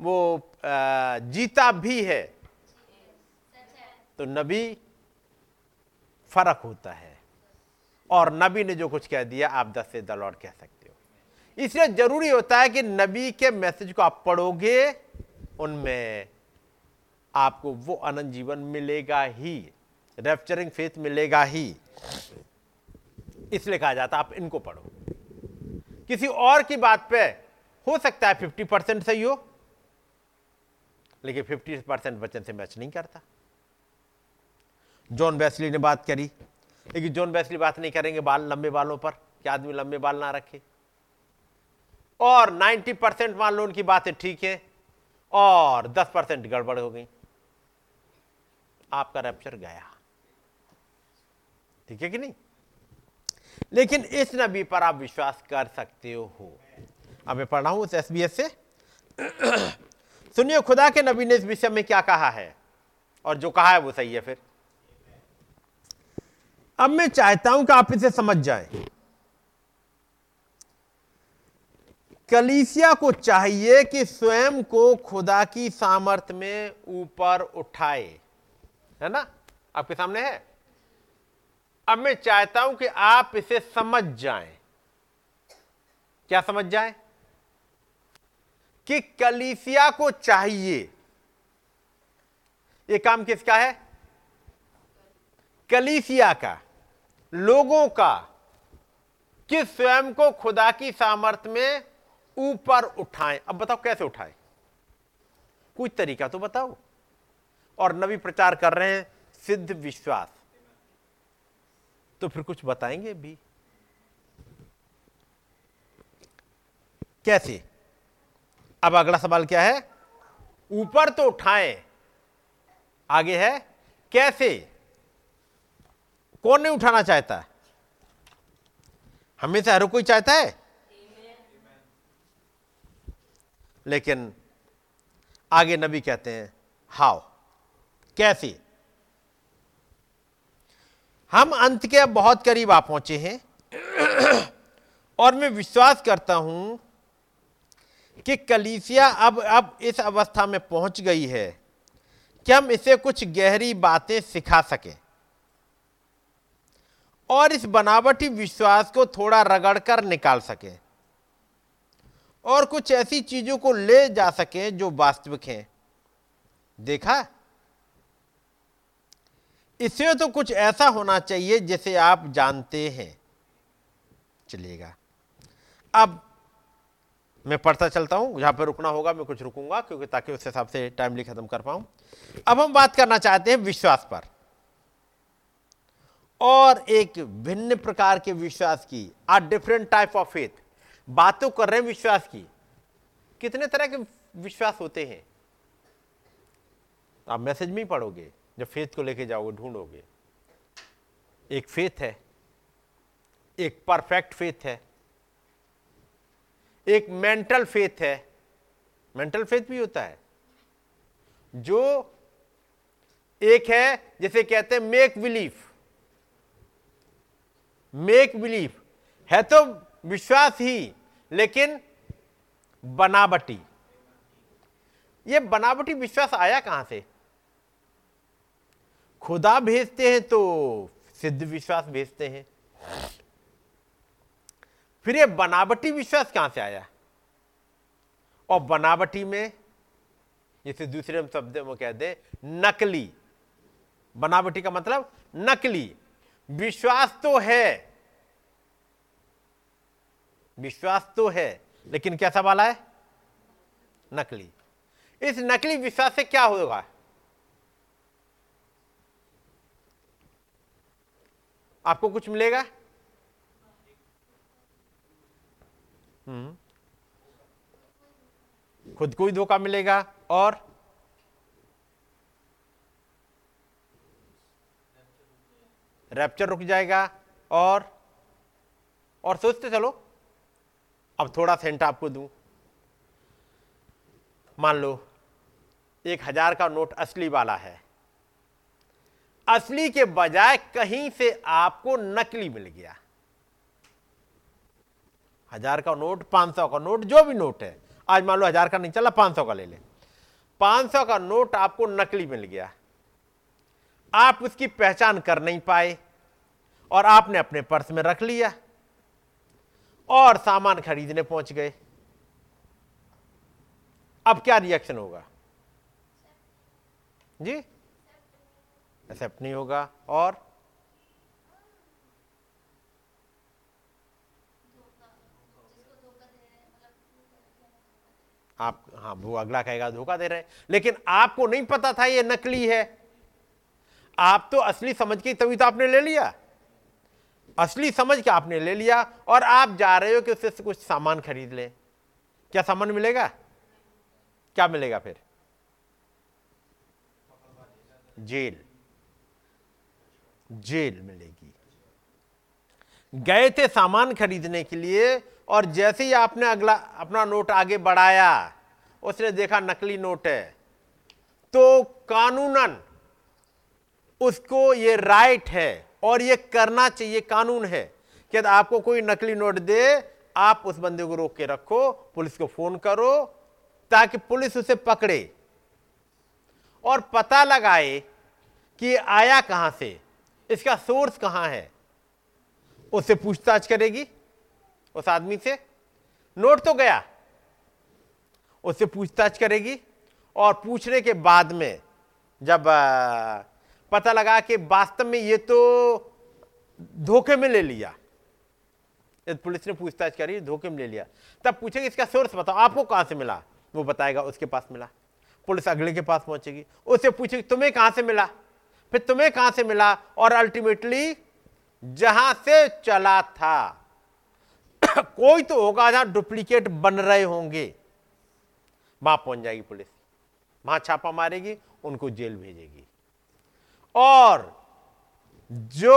वो जीता भी है। तो नबी फ़र्क होता है। और नबी ने जो कुछ कह दिया, आप दस से दलौट कह सकते हो। इसलिए ज़रूरी होता है कि नबी के मैसेज को आप पढ़ोगे, उनमें आपको वो अनंत जीवन मिलेगा ही, रेप्चरिंग फेथ मिलेगा ही। इसलिए कहा जाता आप इनको पढ़ो। किसी और की बात पे हो सकता है फिफ्टी परसेंट सही हो, लेकिन फिफ्टी परसेंट वचन से मैच नहीं करता। जॉन बैसली ने बात करी, लेकिन जॉन बैसली बात नहीं करेंगे बाल लंबे बालों पर, कि आदमी लंबे बाल ना रखे। और 90 परसेंट मान लो उनकी बातें ठीक है, और 10 परसेंट गड़बड़ हो गई। आपका रैप्चर गया। ठीक है कि नहीं? लेकिन इस नबी पर आप विश्वास कर सकते हो। अब मैं पढ़ रहा हूँ उस एस बी एस से। (clears throat) सुनिए, खुदा के नबी ने इस विषय में क्या कहा है? और जो कहा है वो सही है फिर। अब मैं चाहता हूँ कि आप इसे समझ जाएँ। कलीसिया को चाहिए कि स्वयं को खुदा की सामर्थ्य में ऊपर उठाए। है ना? आपके सामने है? अब मैं चाहता हूँ कि आप इसे समझ जाएँ। क्या समझ जाएँ? कि कलीसिया को चाहिए। ये काम किसका है? कलीसिया का। लोगों का। कि स्वयं को खुदा की सामर्थ्य में ऊपर उठाएँ। अब बताओ कैसे उठाएँ? कुछ तरीका तो बताओ। और नवी प्रचार कर रहे हैं सिद्ध विश्वास। तो फिर कुछ बताएँगे भी। कैसे? अब अगला सवाल क्या है? ऊपर तो उठाएँ। आगे है, कैसे? कौन नहीं उठाना चाहता? हमें से हर कोई चाहता है? लेकिन आगे नबी कहते हैं हाउ कैसे? हम अंत के बहुत करीब आ पहुँचे हैं। और मैं विश्वास करता हूँ कि कलीसिया अब अब इस अवस्था में पहुँच गई है कि हम इसे कुछ गहरी बातें सिखा सकें। और इस बनावटी विश्वास को थोड़ा रगड़कर निकाल सकें और कुछ ऐसी चीज़ों को ले जा सकें जो वास्तविक हैं। देखा? इसमें तो कुछ ऐसा होना चाहिए जिसे आप जानते हैं। चलिएगा। अब मैं पढ़ता चलता हूँ जहाँ पर रुकना होगा, मैं कुछ रुकूँगा, क्योंकि ताकि उस हिसाब से टाइमली खत्म कर पाऊँ। अब हम बात करना चाहते हैं विश्वास पर। और एक भिन्न प्रकार के विश्वास की, आ डिफरेंट टाइप ऑफ़ फेथ बातों कर रहे हैं विश्वास की। कितने तरह के विश्वास होते हैं? आप मैसेज में ही पढ़ोगे, जब फेथ को लेके जाओगे, ढूंढोगे। एक फेथ है, एक परफेक्ट फेथ है। एक मेंटल फेथ है। मेंटल फेथ भी होता है। जो एक है, जिसे कहते हैं मेक बिलीफ मेक बिलीफ है तो विश्वास ही, लेकिन बनावटी। ये बनावटी विश्वास आया कहाँ से? खुदा भेजते हैं तो सिद्ध विश्वास भेजते हैं। फिर ये बनावटी विश्वास कहाँ से आया? और बनावटी में, जैसे दूसरे हम शब्द में कहते हैं नकली। बनावटी का मतलब नकली। विश्वास तो है। विश्वास तो है, लेकिन कैसा वाला है? नकली। इस नकली विश्वास से क्या होगा? आपको कुछ मिलेगा हम्म खुद को ही धोखा मिलेगा और रैप्चर रुक जाएगा और और सोचते चलो, अब थोड़ा सेंट आपको दूँ। मान लो, एक हज़ार का नोट असली वाला है। असली के बजाय कहीं से आपको नकली मिल गया। हज़ार का नोट, पाँच सौ का नोट, जो भी नोट है। आज मान लो हज़ार का नहीं चला, पाँच सौ का ले ले। पाँच सौ का नोट आपको नकली मिल गया। आप उसकी पहचान कर नहीं पाए और आपने अपने पर्स में रख लिया और सामान खरीदने पहुँच गए। अब क्या रिएक्शन होगा? जी? एक्सेप्ट नहीं होगा। और? आप हाँ वो अगला कहेगा, धोखा दे रहे हैं। लेकिन आपको नहीं पता था ये नकली है। आप तो असली समझ के तभी तो आपने ले लिया। असली समझ के आपने ले लिया और आप जा रहे हो कि उससे कुछ सामान खरीद लें। क्या सामान मिलेगा? क्या मिलेगा फिर? जेल। जेल मिलेगी। गए थे सामान खरीदने के लिए और जैसे ही आपने अगला, अपना नोट आगे बढ़ाया, उसने देखा नकली नोट है। तो कानूनन, उसको ये राइट है और ये करना चाहिए, कानून है कि आपको कोई नकली नोट दे, आप उस बंदे को रोक के रखो, पुलिस को फ़ोन करो, ताकि पुलिस उसे पकड़े और पता लगाए कि आया कहाँ से, इसका सोर्स कहाँ है, उससे पूछताछ करेगी। उस आदमी से, नोट तो गया। उससे पूछताछ करेगी और पूछने के बाद में जब पता लगा कि वास्तव में ये तो धोखे में ले लिया। पुलिस ने पूछताछ करी, धोखे में ले लिया। तब पूछेगी, इसका सोर्स बताओ, आपको कहाँ से मिला? वो बताएगा, उसके पास मिला। पुलिस अगले के पास पहुंचेगी। उससे पूछेगी, तुम्हें कहाँ से मिला? फिर तुम्हें कहाँ से मिला? और अल्टीमेटली जहाँ से चला था। (laughs) कोई तो होगा जहाँ डुप्लीकेट बन रहे होंगे। वहाँ पहुँच जाएगी पुलिस। वहाँ छापा मारेगी, उनको जेल भेजेगी। और जो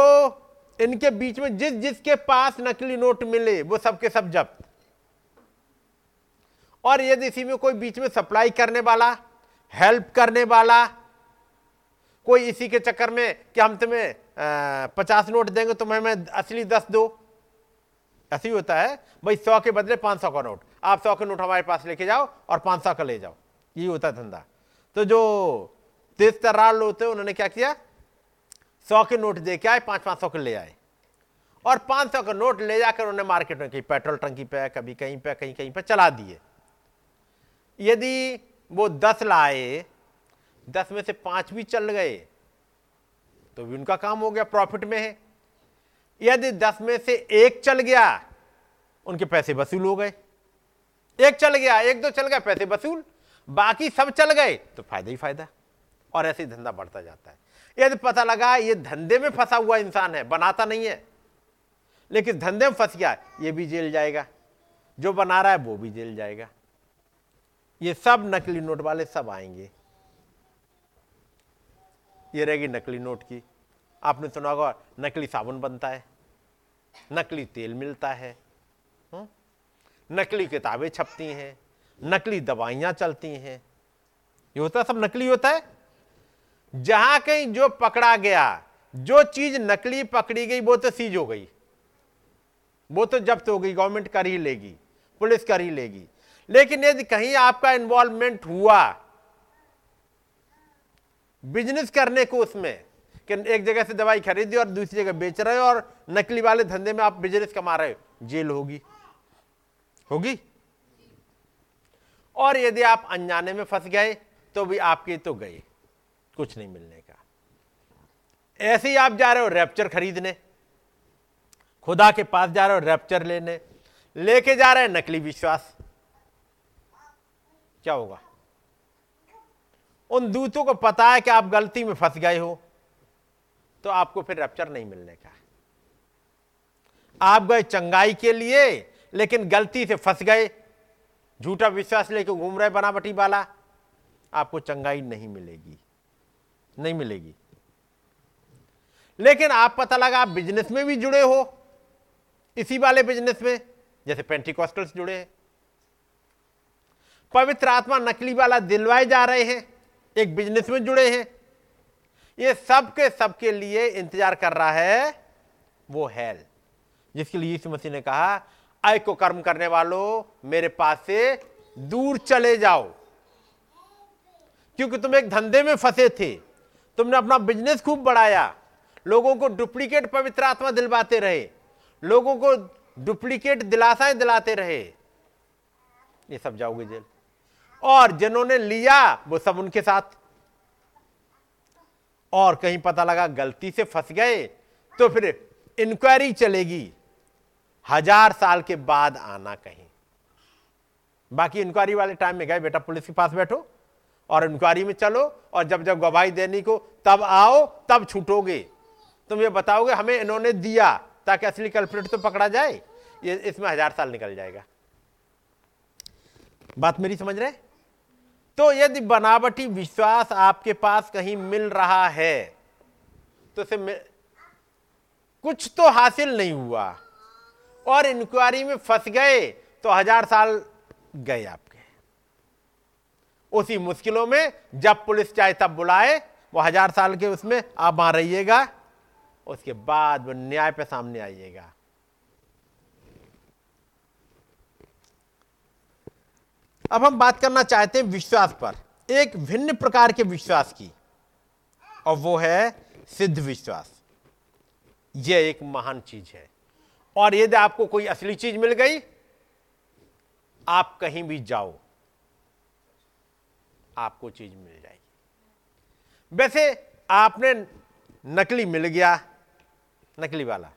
इनके बीच में जिस जिसके पास नकली नोट मिले, वो सबके सब जब्त। और यदि इसी में कोई बीच में सप्लाई करने वाला, हेल्प करने वाला, कोई इसी के चक्कर में कि हम तुम्हें पचास नोट देंगे तुम्हें मैं असली दस दो। ऐसे ही होता है, भाई सौ के बदले पाँच सौ का नोट। आप सौ के नोट हमारे पास लेके जाओ और पाँच सौ का ले जाओ। यही होता है धंधा। तो जो तेज तर्रार होते हैं, उन्होंने क्या किया? सौ के नोट दे के आए, पाँच पाँच सौ के ले आए। और पाँच सौ का नोट ले जाकर उन्होंने मार्केट में कहीं पेट्रोल टंकी पे, कभी कहीं पे, कहीं कहीं पे चला दिए। यदि वो दस लाए, दस में से पाँच भी चल गए तो भी उनका काम हो गया, प्रॉफिट में है। यदि दस में से एक चल गया, उनके पैसे वसूल हो गए। एक चल गया, एक दो चल गया पैसे वसूल। बाकी सब चल गए तो फ़ायदा ही फ़ायदा। और ऐसे ही धंधा बढ़ता जाता है। यदि पता लगा ये धंधे में फंसा हुआ इंसान है, बनाता नहीं है, लेकिन धंधे में फंस गया, ये भी जेल जाएगा। जो बना रहा है, वो भी जेल जाएगा। ये सब नकली नोट वाले सब आएँगे। ये रहेगी नकली नोट की। आपने सुना होगा, नकली साबुन बनता है, नकली तेल मिलता है हुँ? हम्म? नकली किताबें छपती हैं, नकली दवाइयाँ चलती हैं ये होता सब नकली होता है जहाँ कहीं जो पकड़ा गया, जो चीज़ नकली पकड़ी गई, वो तो सीज हो गई वो तो जब्त हो गई, गवर्नमेंट कर ही लेगी, पुलिस कर ही लेगी लेकिन यदि कहीं आपका इन्वॉल्वमेंट हुआ बिज़नेस करने को उसमें कि एक जगह से दवाई खरीदी और दूसरी जगह बेच रहे हो और नकली वाले धंधे में आप बिज़नेस कमा रहे हो। जेल होगी। होगी? और यदि आप अनजाने में फंस गए तो भी आपके तो गए कुछ नहीं मिलने का। ऐसे ही आप जा रहे हो रैप्चर खरीदने, खुदा के पास जा रहे हो रैप्चर लेने, लेके जा रहे हैं नकली विश्वास। क्या होगा? उन दूतों को पता है कि आप गलती में फंस गए हो। तो आपको फिर रैप्चर नहीं मिलने का। आप गए चंगाई के लिए, लेकिन गलती से फंस गए। झूठा विश्वास लेके घूम रहे बनावटी वाला आपको चंगाई नहीं मिलेगी। नहीं मिलेगी। लेकिन आप पता लगा आप बिज़नेस में भी जुड़े हो। इसी वाले बिज़नेस में, जैसे पेंटिकॉस्टल्स जुड़े हैं। पवित्र आत्मा नकली वाला दिलवाए जा रहे हैं। एक बिज़नेस में जुड़े हैं। ये सब के सब के लिए इंतज़ार कर रहा है वो हेल जिसके लिए यीशु मसीह ने कहा, आय को कर्म करने वालों, मेरे पास से दूर चले जाओ। क्योंकि तुम एक धंधे में फंसे थे। तुमने अपना बिज़नेस खूब बढ़ाया। लोगों को डुप्लीकेट पवित्र आत्मा दिलवाते रहे। लोगों को डुप्लीकेट दिलासाएँ दिलाते रहे। ये सब जाओगे जेल। और जिन्होंने लिया, वो सब उनके साथ और कहीं पता लगा गलती से फंस गए तो फिर इंक्वायरी चलेगी। हज़ार साल के बाद आना कहीं। बाकी इंक्वायरी वाले टाइम में गए, बेटा पुलिस के पास बैठो और इंक्वायरी में चलो और जब जब गवाही देने को तब आओ, तब छूटोगे। तुम ये बताओगे, हमें इन्होंने दिया, ताकि असली कल्प्रेट तो पकड़ा जाए। ये, इसमें हज़ार साल निकल जाएगा। बात मेरी समझ रहे तो यदि बनावटी विश्वास आपके पास कहीं मिल रहा है तो उसे कुछ तो हासिल नहीं हुआ। और इंक्वायरी में फंस गए तो हज़ार साल गए आपके। उसी मुश्किलों में जब पुलिस चाहे तब बुलाए, वो हज़ार साल के उसमें आप वहाँ रहिएगा, उसके बाद वो न्याय पे सामने आइएगा। अब हम बात करना चाहते हैं विश्वास पर। एक भिन्न प्रकार के विश्वास की, और वो है सिद्ध विश्वास। यह एक महान चीज़ है। और यदि आपको कोई असली चीज़ मिल गई, आप कहीं भी जाओ, आपको चीज़ मिल जाएगी। वैसे आपने नकली मिल गया, नकली वाला।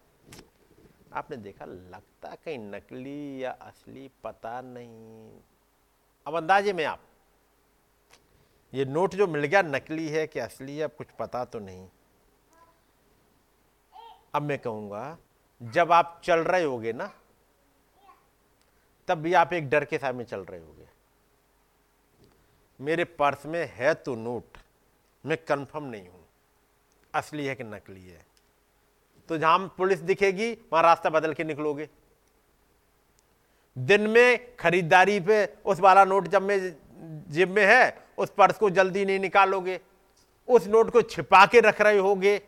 आपने देखा, लगता कहीं नकली या असली, पता नहीं। अब अंदाजे में आप, ये नोट जो मिल गया नकली है कि असली है, अब कुछ पता तो नहीं। अब मैं कहूँगा, जब आप चल रहे होगे ना, तब भी आप एक डर के सामने चल रहे होगे। मेरे पर्स में है तो नोट, मैं कंफर्म नहीं हूँ, असली है कि नकली है। तो जहाँ पुलिस दिखेगी, वहाँ रास्ता बदल के निकलोगे। दिन में खरीदारी पे उस वाला नोट जब में जेब में है, उस पर्स को जल्दी नहीं निकालोगे, उस नोट को छिपा के रख रहे होगे।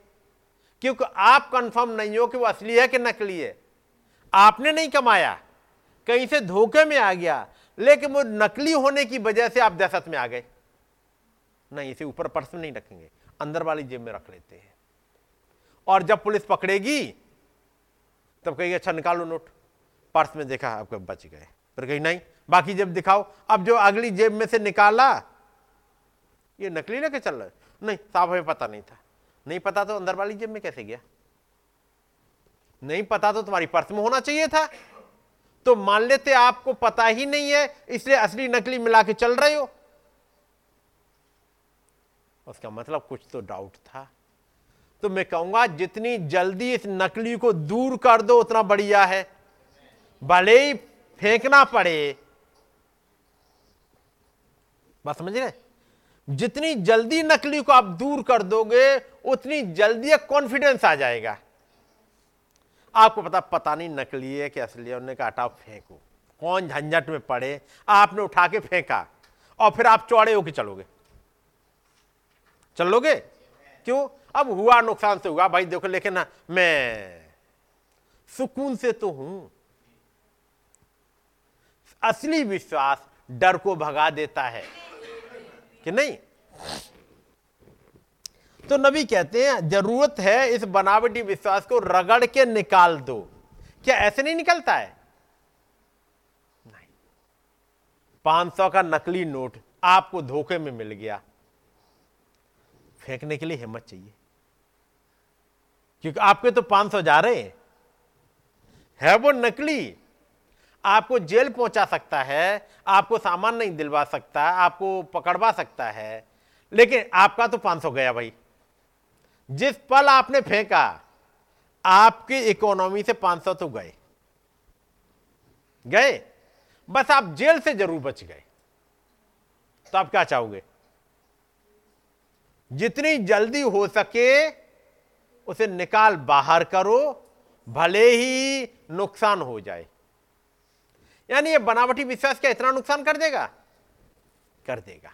क्योंकि आप कंफर्म नहीं हो कि वो असली है कि नकली है। आपने नहीं कमाया, कहीं से धोखे में आ गया, लेकिन वो नकली होने की वजह से आप दहशत में आ गए। नहीं, इसे ऊपर पर्स में नहीं रखेंगे, अंदर वाली जेब में रख लेते हैं। और जब पुलिस पकड़ेगी, तब कहेगी अच्छा निकालो नोट। पर्स में देखा, आपके बच गए। फिर कहीं नहीं, बाकी जब दिखाओ, अब जो अगली जेब में से निकाला, ये नकली लेके चल रहा है? नहीं साहब हमें पता नहीं था। नहीं पता तो अंदर वाली जेब में कैसे गया? नहीं पता तो तुम्हारी पर्स में होना चाहिए था। तो मान लेते आपको पता ही नहीं है, इसलिए असली नकली मिला के चल रहे हो। उसका मतलब कुछ तो डाउट था। तो मैं कहूँगा, जितनी जल्दी इस नकली को दूर कर दो, उतना बढ़िया है। भले ही फेंकना पड़े। बात समझ रहे जितनी जल्दी नकली को आप दूर कर दोगे, उतनी जल्दी एक कॉन्फिडेंस आ जाएगा। आपको पता पता नहीं नकली है कि असली है, उन्होंने कहा, हटाओ, फेंको। कौन झंझट में पड़े? आपने उठा के फेंका और फिर आप चौड़े होके चलोगे। चलोगे? क्यों? अब हुआ नुकसान से हुआ। भाई देखो, लेकिन ना मैं सुकून से तो हूँ। असली विश्वास डर को भगा देता है। कि नहीं? तो नबी कहते हैं, ज़रूरत है इस बनावटी विश्वास को रगड़ के निकाल दो। क्या ऐसे नहीं निकलता है? नहीं। पाँच सौ का नकली नोट आपको धोखे में मिल गया। फेंकने के लिए हिम्मत चाहिए। क्योंकि आपके तो पाँच सौ जा रहे हैं। है वो नकली? आपको जेल पहुँचा सकता है, आपको सामान नहीं दिलवा सकता, आपको पकड़वा सकता है। लेकिन आपका तो 500 गया भाई। जिस पल आपने फेंका, आपकी इकोनॉमी से 500 तो गए। गए? बस आप जेल से ज़रूर बच गए। तो आप क्या चाहोगे? जितनी जल्दी हो सके, उसे निकाल बाहर करो, भले ही नुकसान हो जाए। यानी ये बनावटी विश्वास क्या इतना नुकसान कर देगा? कर देगा।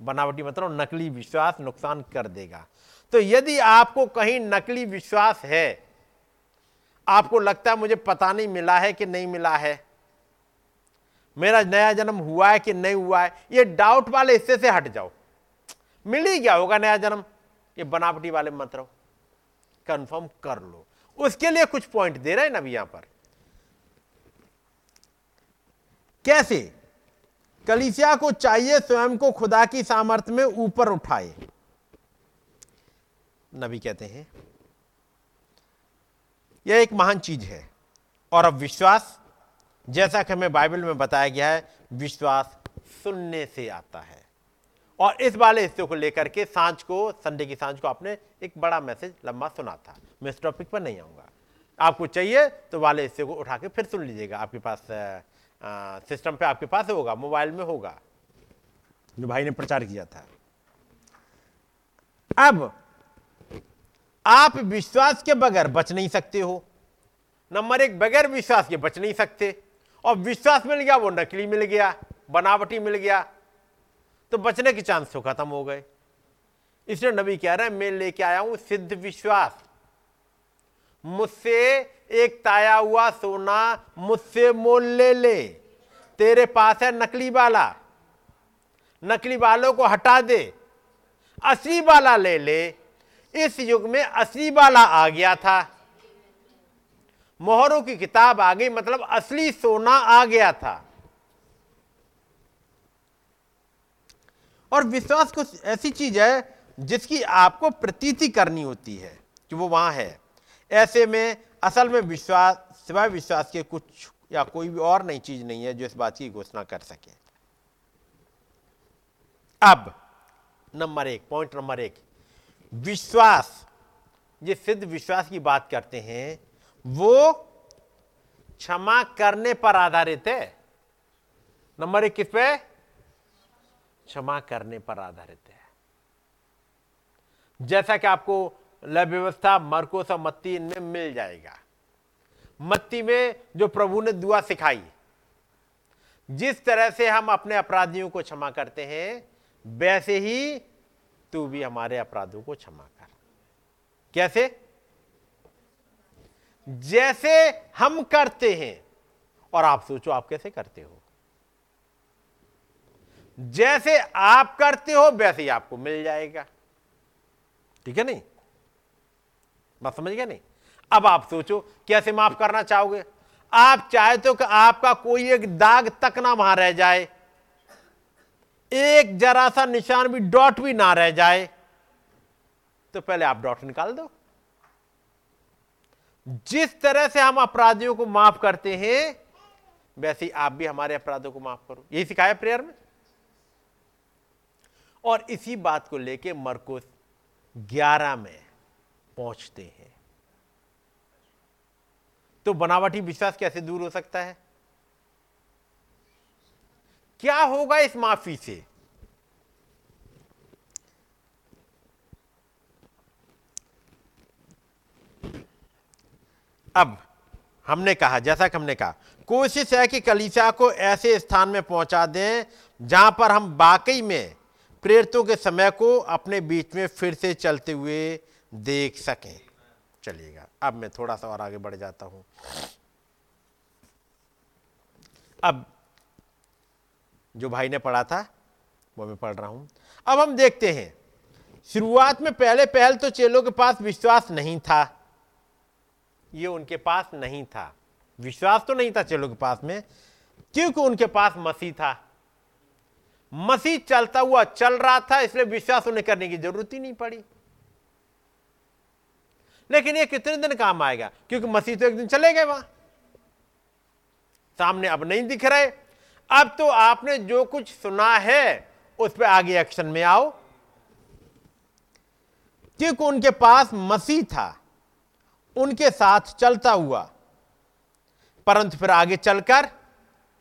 बनावटी मतलब नकली विश्वास नुकसान कर देगा। तो यदि आपको कहीं नकली विश्वास है, आपको लगता है मुझे पता नहीं मिला है कि नहीं मिला है, मेरा नया जन्म हुआ है कि नहीं हुआ है, ये डाउट वाले हिस्से से हट जाओ। मिल ही गया होगा नया जन्म, ये बनावटी वाले मत रहो। कंफर्म कर लो। उसके लिए कुछ पॉइंट दे रहे हैं ना अभी यहाँ पर। कैसे? कलिसिया को चाहिए स्वयं को खुदा की सामर्थ्य में ऊपर उठाए। नबी कहते हैं, यह एक महान चीज़ है। और अब विश्वास, जैसा कि हमें बाइबल में बताया गया है, विश्वास सुनने से आता है। और इस वाले हिस्से को लेकर के साँझ को, संडे की साँझ को आपने एक बड़ा मैसेज लंबा सुना था। मैं इस टॉपिक पर नहीं आऊँगा। आपको चाहिए तो वाले हिस्से को उठा के फिर सुन लीजिएगा। आपके पास सिस्टम पे आपके पास होगा मोबाइल में होगा। जो भाई ने प्रचार किया था। अब आप विश्वास के बगैर बच नहीं सकते हो। नंबर एक, बगैर विश्वास के बच नहीं सकते। और विश्वास मिल गया, वो नकली मिल गया, बनावटी मिल गया। तो बचने के चांस तो खत्म हो गए। इसलिए नबी कह रहे हैं, मैं लेके आया हूँ सिद्ध विश्वास। मुझसे एक ताया हुआ, सोना, मुझसे मोल ले ले। तेरे पास है नकली वाला नकली वालों को हटा दे। असली वाला ले ले। इस युग में असली वाला आ गया था। मोहरों की किताब आ गई मतलब असली सोना आ गया था। और विश्वास कुछ ऐसी चीज़ है, जिसकी आपको प्रतीति करनी होती है कि वो वहाँ है। ऐसे में असल में विश्वास, सिवाय विश्वास के कुछ या कोई भी और नई चीज़ नहीं है जो इस बात की घोषणा कर सके। अब, नंबर एक, पॉइंट नंबर एक। विश्वास जिस सिद्ध विश्वास की बात करते हैं, वो क्षमा करने पर आधारित है। नंबर एक किस पे? क्षमा करने पर आधारित है। जैसा कि आपको लय व्यवस्था मरकोस और मत्ती इनमें मिल जाएगा। मत्ती में जो प्रभु ने दुआ सिखाई, जिस तरह से हम अपने अपराधियों को क्षमा करते हैं, वैसे ही तू भी हमारे अपराधों को क्षमा कर। कैसे? जैसे हम करते हैं, और आप सोचो आप कैसे करते हो। जैसे आप करते हो, वैसे ही आपको मिल जाएगा। ठीक है नहीं? बात समझ गया नहीं? अब आप सोचो, कैसे माफ़ करना चाहोगे? आप चाहे तो कि आपका कोई एक दाग तक ना वहाँ रह जाए। एक जरा सा निशान भी डॉट भी ना रह जाए। तो पहले आप डॉट निकाल दो। जिस तरह से हम अपराधियों को माफ़ करते हैं, वैसे ही आप भी हमारे अपराधों को माफ़ करो। यही सिखाया प्रेयर में? और इसी बात को लेके मरकुस 11 में पहुँचते हैं। तो बनावटी विश्वास कैसे दूर हो सकता है? क्या होगा इस माफ़ी से? अब हमने कहा, जैसा कि हमने कहा, कोशिश है कि कलीसिया को ऐसे स्थान में पहुँचा दें जहाँ पर हम वाकई में प्रेरितों के समय को अपने बीच में फिर से चलते हुए देख सकें। चलिएगा। अब मैं थोड़ा सा और आगे बढ़ जाता हूँ। अब जो भाई ने पढ़ा था, वो मैं पढ़ रहा हूँ। अब हम देखते हैं। शुरुआत में पहले पहल तो चेलों के पास विश्वास नहीं था। ये उनके पास नहीं था। विश्वास तो नहीं था चेलों के पास में, क्योंकि उनके पास मसीह था। मसीह चलता हुआ चल रहा था, इसलिए विश्वास उन्हें करने की ज़रूरत ही नहीं पड़ी। लेकिन ये कितने दिन काम आएगा? क्योंकि मसीह तो एक दिन चले गए वहाँ। सामने अब नहीं दिख रहे। अब तो आपने जो कुछ सुना है, उस पर आगे एक्शन में आओ। क्योंकि उनके पास मसीह था, उनके साथ चलता हुआ। परंतु फिर आगे चलकर,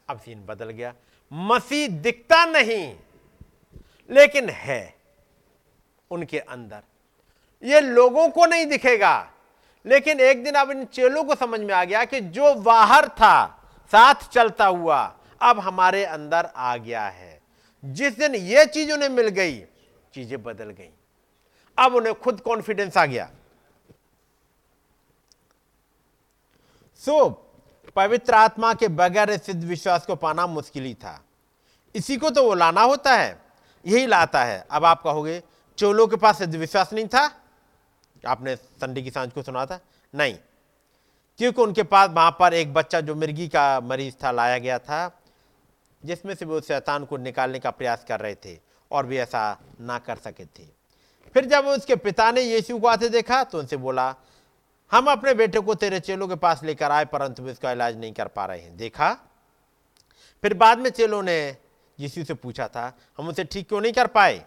अब सीन बदल गया। मसीह दिखता नहीं, लेकिन है उनके अंदर। ये लोगों को नहीं दिखेगा। लेकिन एक दिन अब इन चेलों को समझ में आ गया कि जो बाहर था, साथ चलता हुआ, अब हमारे अंदर आ गया है। जिस दिन ये चीज़ उन्हें मिल गई, चीज़ें बदल गई। अब उन्हें खुद कॉन्फिडेंस आ गया। सो पवित्र आत्मा के बगैर सिद्ध विश्वास को पाना मुश्किल ही था। इसी को तो वो लाना होता है, यही लाता है। अब आप कहोगे, चोलों के पास सिद्ध विश्वास नहीं था? आपने संडे की साँझ को सुना था? नहीं। क्योंकि उनके पास वहाँ पर एक बच्चा जो मिर्गी का मरीज़ था, लाया गया था, जिसमें से वो शैतान को निकालने का प्रयास कर रहे थे और भी ऐसा ना कर सके थे। फिर जब उसके पिता ने यीशु को आते देखा तो उनसे बोला, हम अपने बेटे को तेरे चेलों के पास लेकर आए, परंतु वे इसका इलाज नहीं कर पा रहे हैं। देखा? फिर बाद में चेलों ने यीशु से पूछा था, हम उसे ठीक क्यों नहीं कर पाए?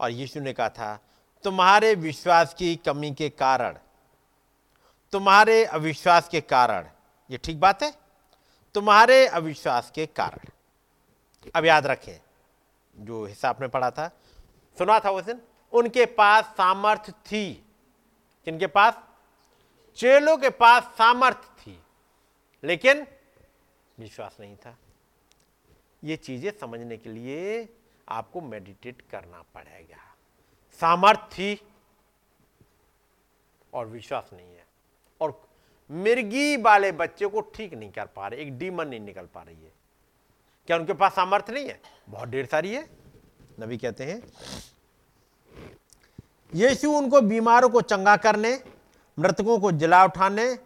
और यीशु ने कहा था तुम्हारे विश्वास की कमी के कारण, तुम्हारे अविश्वास के कारण, ये ठीक बात है? तुम्हारे अविश्वास के कारण। अब याद रखें, जो हिस्सा आपने पढ़ा था, सुना था उस दिन, उनके पास सामर्थ थी। किनके पास? चेलों के पास सामर्थ थी, लेकिन विश्वास नहीं था। ये चीज़ें समझने के लिए आपको मेडिटेट करना पड़ेगा। सामर्थ थी और विश्वास नहीं है। और मिर्गी वाले बच्चे को ठीक नहीं कर पा रहे, एक डीमन नहीं निकल पा रही है। क्या उनके पास सामर्थ्य नहीं है? बहुत ढेर सारी है, नबी कहते हैं। यीशु उनको बीमारों को चंगा करने, मृतकों को जला उठाने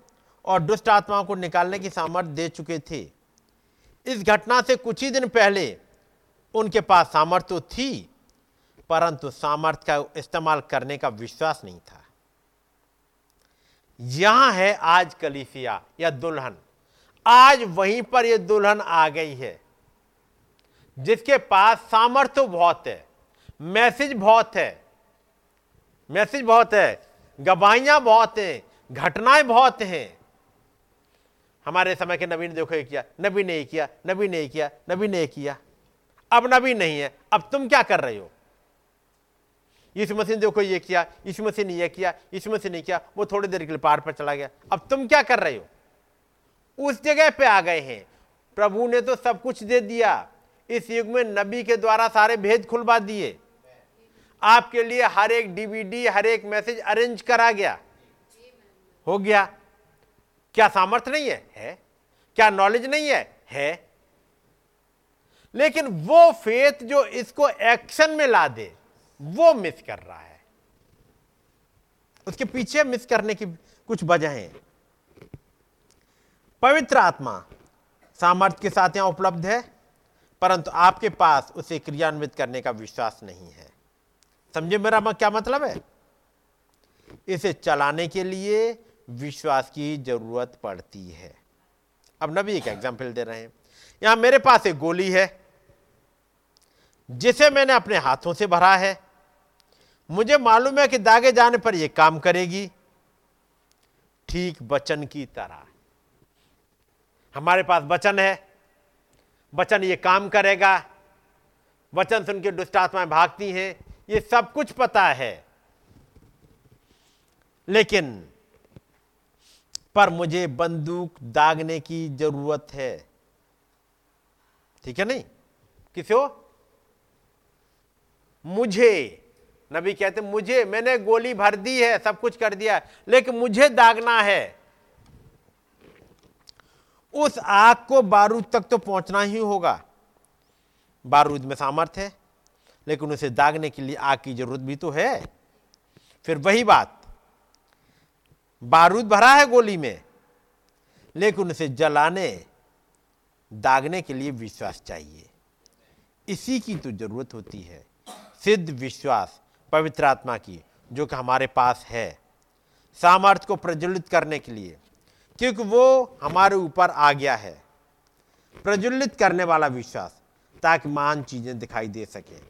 और दुष्ट आत्माओं को निकालने की सामर्थ्य दे चुके थे। इस घटना से कुछ ही दिन पहले उनके पास सामर्थ्य तो थी परंतु सामर्थ्य का इस्तेमाल करने का विश्वास नहीं था। यहाँ है आज कलीसिया, या दुल्हन। आज वहीं पर यह दुल्हन आ गई है, जिसके पास सामर्थ्य बहुत है, मैसेज बहुत है, मैसेज बहुत है, गवाहियाँ बहुत हैं, घटनाएँ बहुत हैं। हमारे समय के नबी ने देखो ये किया नबी ने किया नबी ने किया नबी ने किया। अब नबी नहीं है, अब तुम क्या कर रहे हो? यीशु मसीह ने देखो ये किया यीशु मसीह ने ये किया यीशु मसीह ने किया, वो थोड़ी देर के लिए पहाड़ पर चला गया। अब तुम क्या कर रहे हो? उस जगह पे आ गए हैं। प्रभु ने तो सब कुछ दे दिया। इस युग में नबी के द्वारा सारे भेद खुलवा दिए। आपके लिए हर एक डीवीडी हर एक मैसेज अरेंज करा गया। हो गया। क्या सामर्थ्य नहीं है? है। क्या नॉलेज नहीं है? है। लेकिन वो फेथ जो इसको एक्शन में ला दे। वो मिस कर रहा है। उसके पीछे मिस करने की कुछ वजह पवित्र आत्मा सामर्थ्य के साथ यहाँ उपलब्ध है, परंतु आपके पास उसे क्रियान्वित करने का विश्वास नहीं है। समझे मेरा क्या मतलब है? इसे चलाने के लिए विश्वास की ज़रूरत पड़ती है। अब नबी एक एग्ज़ाम्पल दे रहे हैं। यहाँ मेरे पास एक गोली है, जिसे मैंने अपने हाथों से भरा है। मुझे मालूम है कि दागे जाने पर यह काम करेगी। ठीक वचन की तरह। हमारे पास वचन है। वचन ये काम करेगा। वचन सुन के दुष्ट आत्माएँ भागती हैं। ये सब कुछ पता है। लेकिन पर मुझे बंदूक दागने की ज़रूरत है। ठीक है नहीं? किसे मुझे। नबी कहते, मुझे, मैंने गोली भर दी है, सब कुछ कर दिया लेकिन मुझे दागना है। उस आग को बारूद तक तो पहुँचना ही होगा। बारूद में सामर्थ्य है, लेकिन उसे दागने के लिए आग की ज़रूरत भी तो है। फिर वही बात, बारूद भरा है गोली में, लेकिन उसे जलाने, दागने के लिए विश्वास चाहिए। इसी की तो ज़रूरत होती है, सिद्ध विश्वास। पवित्र आत्मा की, जो कि हमारे पास है। सामर्थ्य को प्रज्वलित करने के लिए, क्योंकि वो हमारे ऊपर आ गया है। प्रज्वलित करने वाला विश्वास, ताकि मान चीज़ें दिखाई दे सके।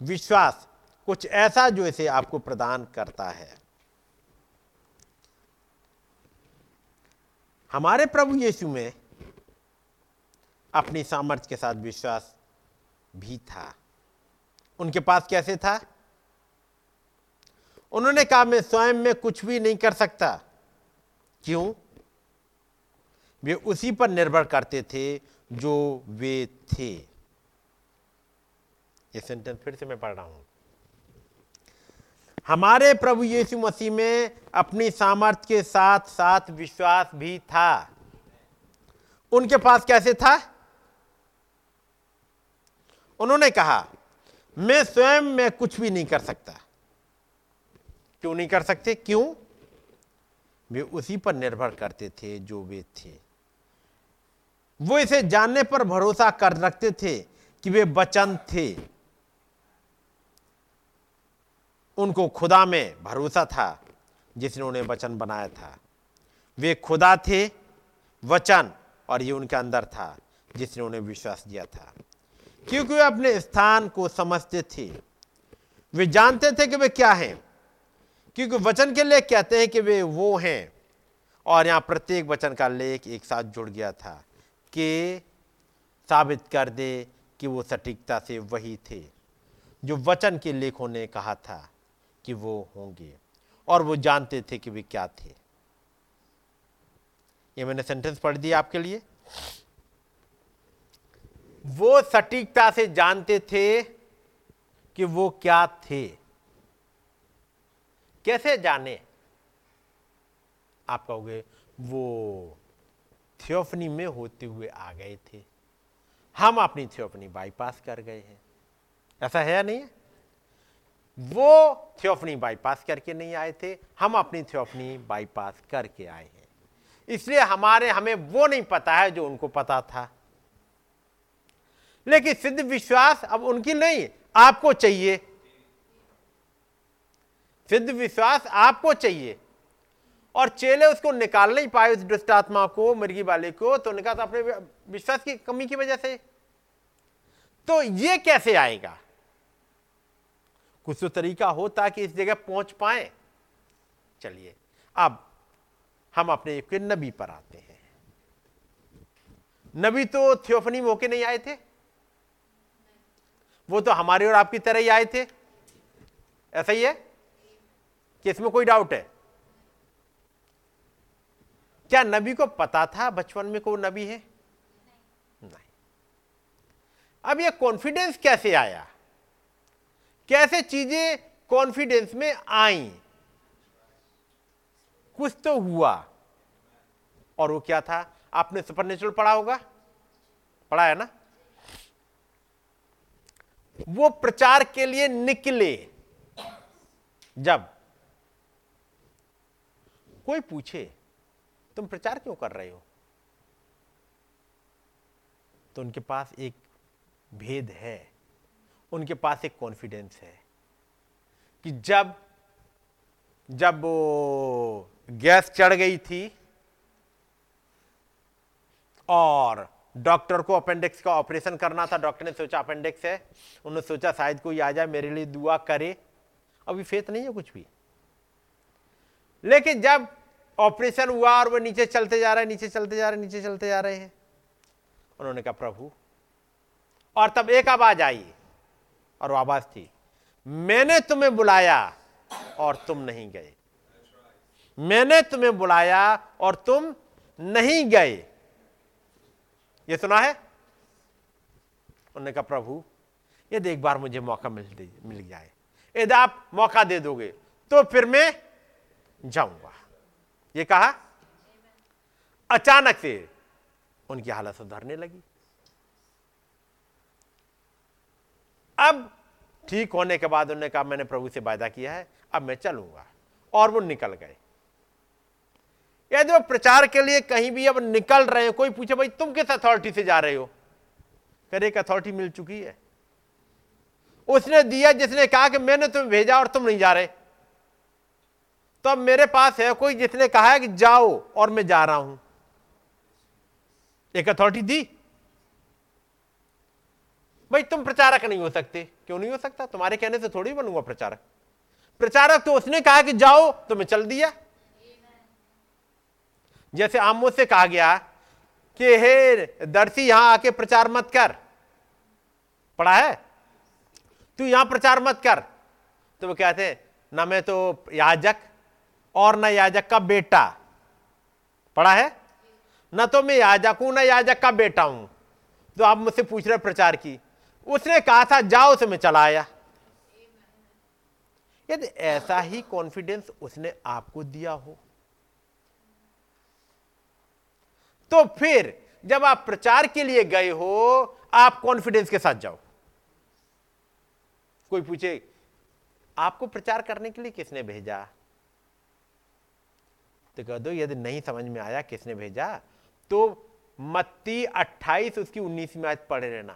विश्वास कुछ ऐसा जो इसे आपको प्रदान करता है। हमारे प्रभु यीशु में अपनी सामर्थ्य के साथ विश्वास भी था। उनके पास कैसे था? उन्होंने कहा, मैं स्वयं में कुछ भी नहीं कर सकता। क्यों? वे उसी पर निर्भर करते थे जो वे थे। ये सेंटेंस फिर से मैं पढ़ रहा हूँ। हमारे प्रभु यीशु मसीह में अपनी सामर्थ्य के साथ साथ विश्वास भी था। उनके पास कैसे था? उन्होंने कहा, मैं स्वयं में कुछ भी नहीं कर सकता। क्यों नहीं कर सकते? क्यों? वे उसी पर निर्भर करते थे जो वे थे। वो इसे जानने पर भरोसा कर रखते थे कि वे वचन थे। उनको खुदा में भरोसा था जिसने उन्हें वचन बनाया था। वे खुदा थे, वचन और ये उनके अंदर था जिसने उन्हें विश्वास दिया था। क्योंकि वे अपने स्थान को समझते थे। वे जानते थे कि वे क्या हैं। क्योंकि वचन के लेख कहते हैं कि वे वो हैं। और यहाँ प्रत्येक वचन का लेख एक साथ जुड़ गया था कि साबित कर दे कि वो सटीकता से वही थे, जो वचन के लेखों ने कहा था कि वो होंगे। और वो जानते थे कि वे क्या थे। ये मैंने सेंटेंस पढ़ दिया आपके लिए। वो सटीकता से जानते थे कि वो क्या थे। कैसे जाने? आप कहोगे, वो थियोफनी में होते हुए आ गए थे। हम अपनी थियोफनी बाईपास कर गए हैं। ऐसा है या नहीं? वो थियोफनी बाईपास करके नहीं आए थे, हम अपनी थियोफनी बाईपास करके आए हैं। इसलिए हमारे, हमें वो नहीं पता है जो उनको पता था। लेकिन सिद्ध विश्वास अब उनकी नहीं, आपको चाहिए। सिद्ध विश्वास आपको चाहिए। और चेले उसको निकाल नहीं पाए उस दुष्ट आत्मा को मृगी वाले को तो उन्होंने कहा था, अपने विश्वास की कमी की वजह से। तो ये कैसे आएगा? कुछ तो तरीका हो ताकि इस जगह पहुँच पाए। चलिए, अब हम अपने नबी पर आते हैं। नबी तो थियोफनी मौके नहीं आए थे? वो तो हमारे और आपकी तरह ही आए थे। ऐसा ही है? कि इसमें कोई डाउट है? क्या नबी को पता था बचपन में कोई नबी है? नहीं। अब ये कॉन्फिडेंस कैसे आया? कैसे चीज़ें कॉन्फिडेंस में आई? कुछ तो हुआ। और वो क्या था? आपने सुपर पढ़ा होगा? पढ़ा है ना? वो प्रचार के लिए निकले। जब कोई पूछे, तुम प्रचार क्यों कर रहे हो? तो उनके पास एक भेद है, उनके पास एक कॉन्फिडेंस है कि जब जब गैस चढ़ गई थी और डॉक्टर को अपेंडिक्स का ऑपरेशन करना था डॉक्टर ने सोचा अपेंडिक्स है, उन्होंने सोचा शायद कोई आ जाए, मेरे लिए दुआ करे, अभी फेत नहीं है कुछ भी। लेकिन जब ऑपरेशन हुआ और वो नीचे चलते जा रहे नीचे चलते जा रहे नीचे चलते जा रहे हैं। उन्होंने कहा, प्रभु, और तब एक आवाज़ आई और आवाज़ थी, मैंने तुम्हें बुलाया और तुम नहीं गए। मैंने तुम्हें बुलाया और तुम नहीं गए। ये सुना है? उन्होंने कहा, प्रभु यदि एक बार मुझे मौका मिल मिल जाए यदि आप मौका दे दोगे तो फिर मैं जाऊँगा। ये कहा? अचानक से उनकी हालत सुधरने लगी। अब ठीक होने के बाद उन्होंने कहा, मैंने प्रभु से वायदा किया है, अब मैं चलूँगा। और वो निकल गए। यदि वो प्रचार के लिए कहीं भी अब निकल रहे हैं, कोई पूछे, भाई, तुम किस अथॉरिटी से जा रहे हो? फिर एक अथॉरिटी मिल चुकी है। उसने दिया, जिसने कहा कि, मैंने तुम्हें भेजा और तुम नहीं जा रहे। तो अब मेरे पास है कोई जिसने कहा है कि जाओ और मैं जा रहा हूँ। एक अथॉरिटी दी। भाई, तुम प्रचारक नहीं हो सकते। क्यों नहीं हो सकता? तुम्हारे कहने से थोड़ी बनूँगा प्रचारक। प्रचारक तो उसने कहा कि जाओ तो मैं चल दिया। जैसे आमो से कहा गया कि, हे दर्शी यहाँ आके प्रचार मत कर। पढ़ा है? तू यहाँ प्रचार मत कर। तो वो कहते ना मैं तो याजक और न याजक का बेटा। पढ़ा है? न तो मैं याजक हूँ, न याजक का बेटा हूँ। तो आप मुझसे पूछ रहे प्रचार की, उसने कहा था, जाओ से मैं चला आया। यदि ऐसा ही कॉन्फिडेंस उसने आपको दिया हो तो फिर जब आप प्रचार के लिए गए हो, आप कॉन्फिडेंस के साथ जाओ। कोई पूछे, आपको प्रचार करने के लिए किसने भेजा? तो कह दो, यदि नहीं समझ में आया किसने भेजा तो मत्ती 28 उसकी 19 में आज पढ़े रहना।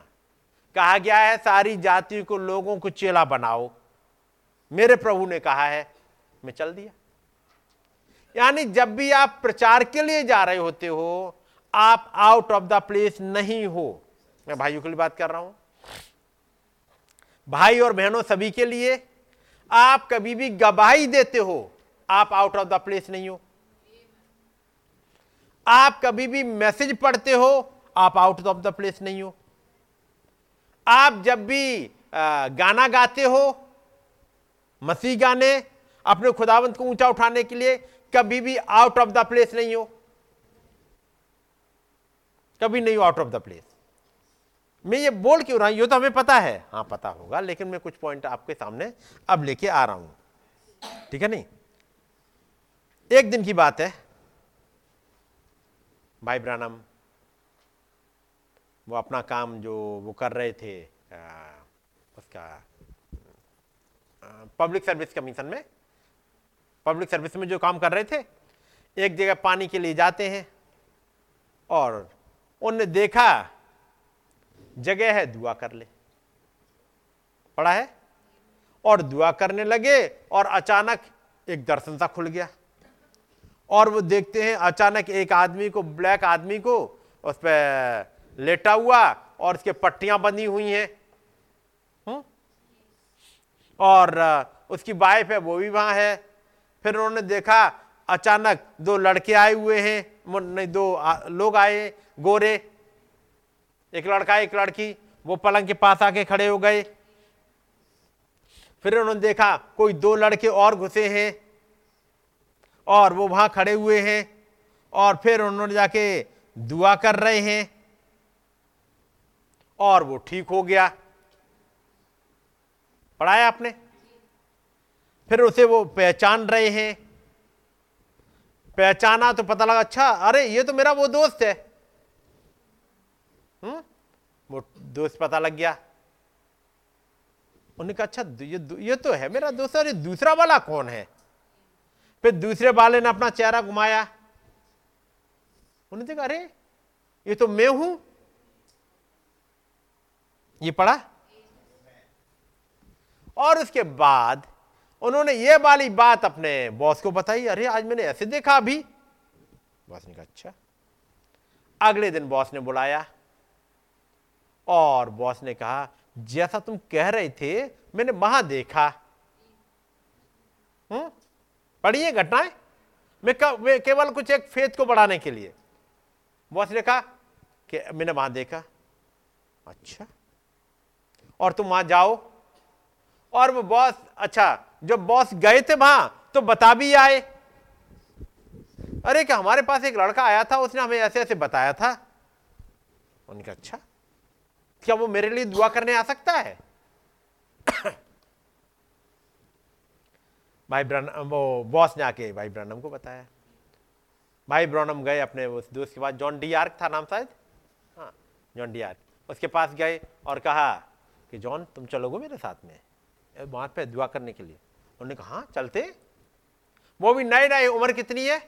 कहा गया है, सारी जाति को लोगों को चेला बनाओ। मेरे प्रभु ने कहा है, मैं चल दिया। यानी जब भी आप प्रचार के लिए जा रहे होते हो, आप आउट ऑफ़ द प्लेस नहीं हो। मैं भाइयों के लिए बात कर रहा हूँ। भाई और बहनों सभी के लिए आप कभी भी गवाही देते हो, आप आउट ऑफ़ द प्लेस नहीं हो। आप कभी भी मैसेज पढ़ते हो, आप आउट ऑफ़ द प्लेस नहीं हो। आप जब भी गाना गाते हो, मसीह गाने, अपने खुदावंत को ऊँचा उठाने के लिए कभी भी आउट ऑफ़ द प्लेस नहीं हो। कभी नहीं हो आउट ऑफ़ द प्लेस मैं ये बोल क्यों रहा हूँ? ये तो हमें पता है। हाँ पता होगा, लेकिन मैं कुछ पॉइंट आपके सामने अब लेके आ रहा हूँ। ठीक है नहीं? एक दिन की बात है। भाई ब्रानम वो अपना काम जो वो कर रहे थे आ, उसका पब्लिक सर्विस कमीशन में पब्लिक सर्विस में जो काम कर रहे थे एक जगह पानी के लिए जाते हैं और उनने देखा जगह है दुआ कर ले। पड़ा है? और दुआ करने लगे और अचानक एक दर्शन सा खुल गया। और वो देखते हैं अचानक एक आदमी को, ब्लैक आदमी को, उस पर लेटा हुआ और उसके पट्टियाँ बंधी हुई हैं। हम्म? और उसकी वाइफ है, वो भी वहाँ है। फिर उन्होंने देखा, अचानक दो लड़के आए हुए हैं नहीं, दो लोग आए गोरे। एक लड़का, एक लड़की, वो पलंग के पास आके खड़े हो गए। फिर उन्होंने देखा, कोई दो लड़के और घुसे हैं। और वो वहाँ खड़े हुए हैं और फिर उन्होंने जाके दुआ कर रहे हैं। और वो ठीक हो गया। पढ़ाया आपने? फिर उसे वो पहचान रहे हैं। पहचाना तो पता लगा अच्छा अरे, ये तो मेरा वो दोस्त है। हम्म? वो दोस्त पता लग गया। उन्होंने कहा अच्छा ये ये तो है मेरा दोस्त, और ये दूसरा वाला कौन है? फिर दूसरे वाले ने अपना चेहरा घुमाया। उन्होंने देखा, अरे, ये तो मैं हूँ। ये पढ़ा। और उसके बाद उन्होंने ये वाली बात अपने बॉस को बताई, अरे, आज मैंने ऐसे देखा अभी। बॉस ने कहा अच्छा। अगले दिन बॉस ने बुलाया और बॉस ने कहा, जैसा तुम कह रहे थे, मैंने वहाँ देखा। हम्म? पढ़िए घटनाएँ। मैं, केवल कुछ एक फेथ को बढ़ाने के लिए। बॉस ने कहा कि मैंने वहाँ देखा। अच्छा। और तुम वहाँ जाओ। और वो बॉस अच्छा जब बॉस गए थे वहाँ तो बता भी आए। अरे क्या हमारे पास एक लड़का आया था उसने हमें ऐसे ऐसे बताया था। उनका अच्छा क्या वो मेरे लिए दुआ करने आ सकता है? भाई ब्रनम वो बॉस ने आके भाई ब्रनम को बताया। भाई ब्रनम गए अपने उस दोस्त के पास, जॉन डी आर्क था नाम शायद? हाँ जॉन डी आर्क उसके पास गए और कहा कि जॉन, तुम चलोगे मेरे साथ में? वहाँ पे दुआ करने के लिए। उन्होंने कहा हाँ चलते। वो भी नए नए, उम्र कितनी है?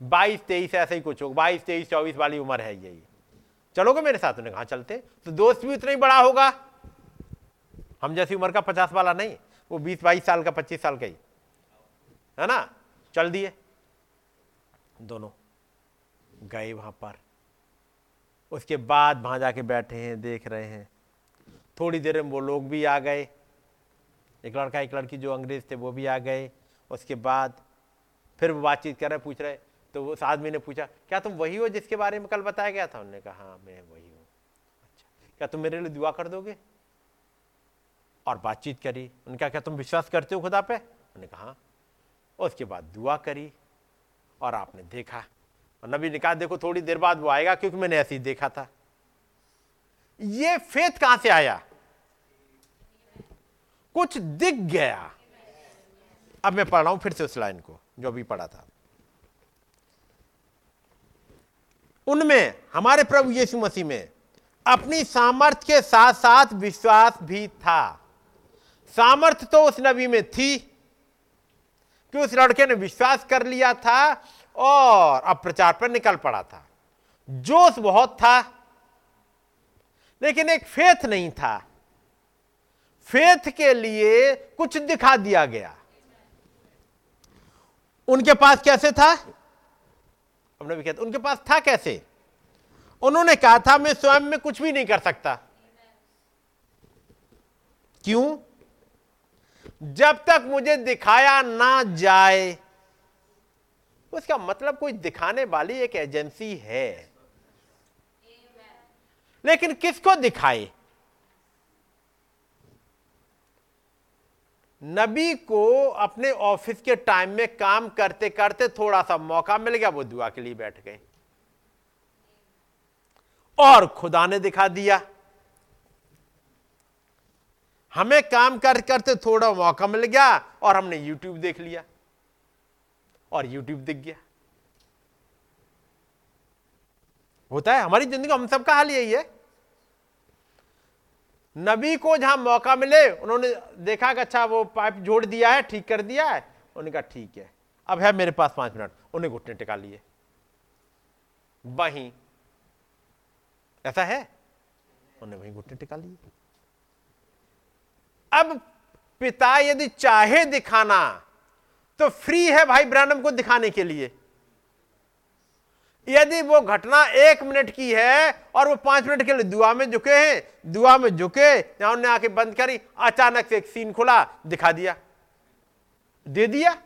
बाईस, तेईस, ऐसे ही कुछ हो। बाईस, तेईस, चौबीस वाली उम्र है यही चलोगे मेरे साथ? उन्होंने कहा, चलते। तो दोस्त भी उतना ही बड़ा होगा। हम जैसी उम्र का पचास वाला नहीं, वो बीस बाईस साल का, पच्चीस साल का ही। है ना? चल दिए। दोनों गए वहाँ पर। उसके बाद वहाँ जाके बैठे हैं, देख रहे हैं। थोड़ी देर में वो लोग भी आ गए। एक लड़का, एक लड़की जो अंग्रेज़ थे, वो भी आ गए। उसके बाद फिर वो बातचीत कर रहे, पूछ रहे। तो उस आदमी ने पूछा, क्या तुम वही हो जिसके बारे में कल बताया गया था? उन्होंने कहा हाँ मैं वही हूँ। अच्छा क्या तुम मेरे लिए दुआ कर दोगे? और बातचीत करी। उन्होंने कहा, क्या तुम विश्वास करते हो खुदा पे? उन्होंने कहा हाँ। उसके बाद दुआ करी और आपने देखा। और नबी ने कहा, देखो, थोड़ी देर बाद वो आएगा क्योंकि मैंने ऐसे ही देखा था। ये फेत कहाँ से आया? कुछ दिख गया। अब मैं पढ़ रहा हूँ फिर से उस लाइन को, जो अभी पढ़ा था। उनमें, हमारे प्रभु यीशु मसीह में, अपनी सामर्थ्य के साथ साथ विश्वास भी था। सामर्थ्य तो उस नबी में थी कि उस लड़के ने विश्वास कर लिया था और अब प्रचार पर निकल पड़ा था। जोश बहुत था, लेकिन एक फेथ नहीं था। फेथ के लिए कुछ दिखा दिया गया। उनके पास कैसे था? हमने भी कहते, उनके पास था कैसे? उन्होंने कहा था, मैं स्वयं में कुछ भी नहीं कर सकता। क्यों? जब तक मुझे दिखाया ना जाए, उसका मतलब कोई दिखाने वाली एक एजेंसी है। लेकिन किसको दिखाए? नबी को अपने ऑफ़िस के टाइम में काम करते करते थोड़ा सा मौका मिल गया, वो दुआ के लिए बैठ गए। और खुदा ने दिखा दिया। हमें काम कर करते थोड़ा मौका मिल गया और हमने यूट्यूब देख लिया। और यूट्यूब दिख गया। होता है, हमारी ज़िंदगी, हम सबका हाल यही है। नबी को जहाँ मौका मिले, उन्होंने देखा कि अच्छा वो पाइप जोड़ दिया है, ठीक कर दिया है। उन्होंने कहा, ठीक है, अब है मेरे पास पाँच मिनट, उन्हें घुटने टिका लिए। वहीं, ऐसा है? उन्हें वहीं घुटने टिका लिए। अब पिता यदि चाहे दिखाना तो फ्री है भाई ब्रानम को दिखाने के लिए। यदि वो घटना एक मिनट की है और वो पाँच मिनट के लिए दुआ में झुके हैं दुआ में झुके या उन्हें आके बंद करी अचानक से एक सीन खुला दिखा दिया। दे दिया।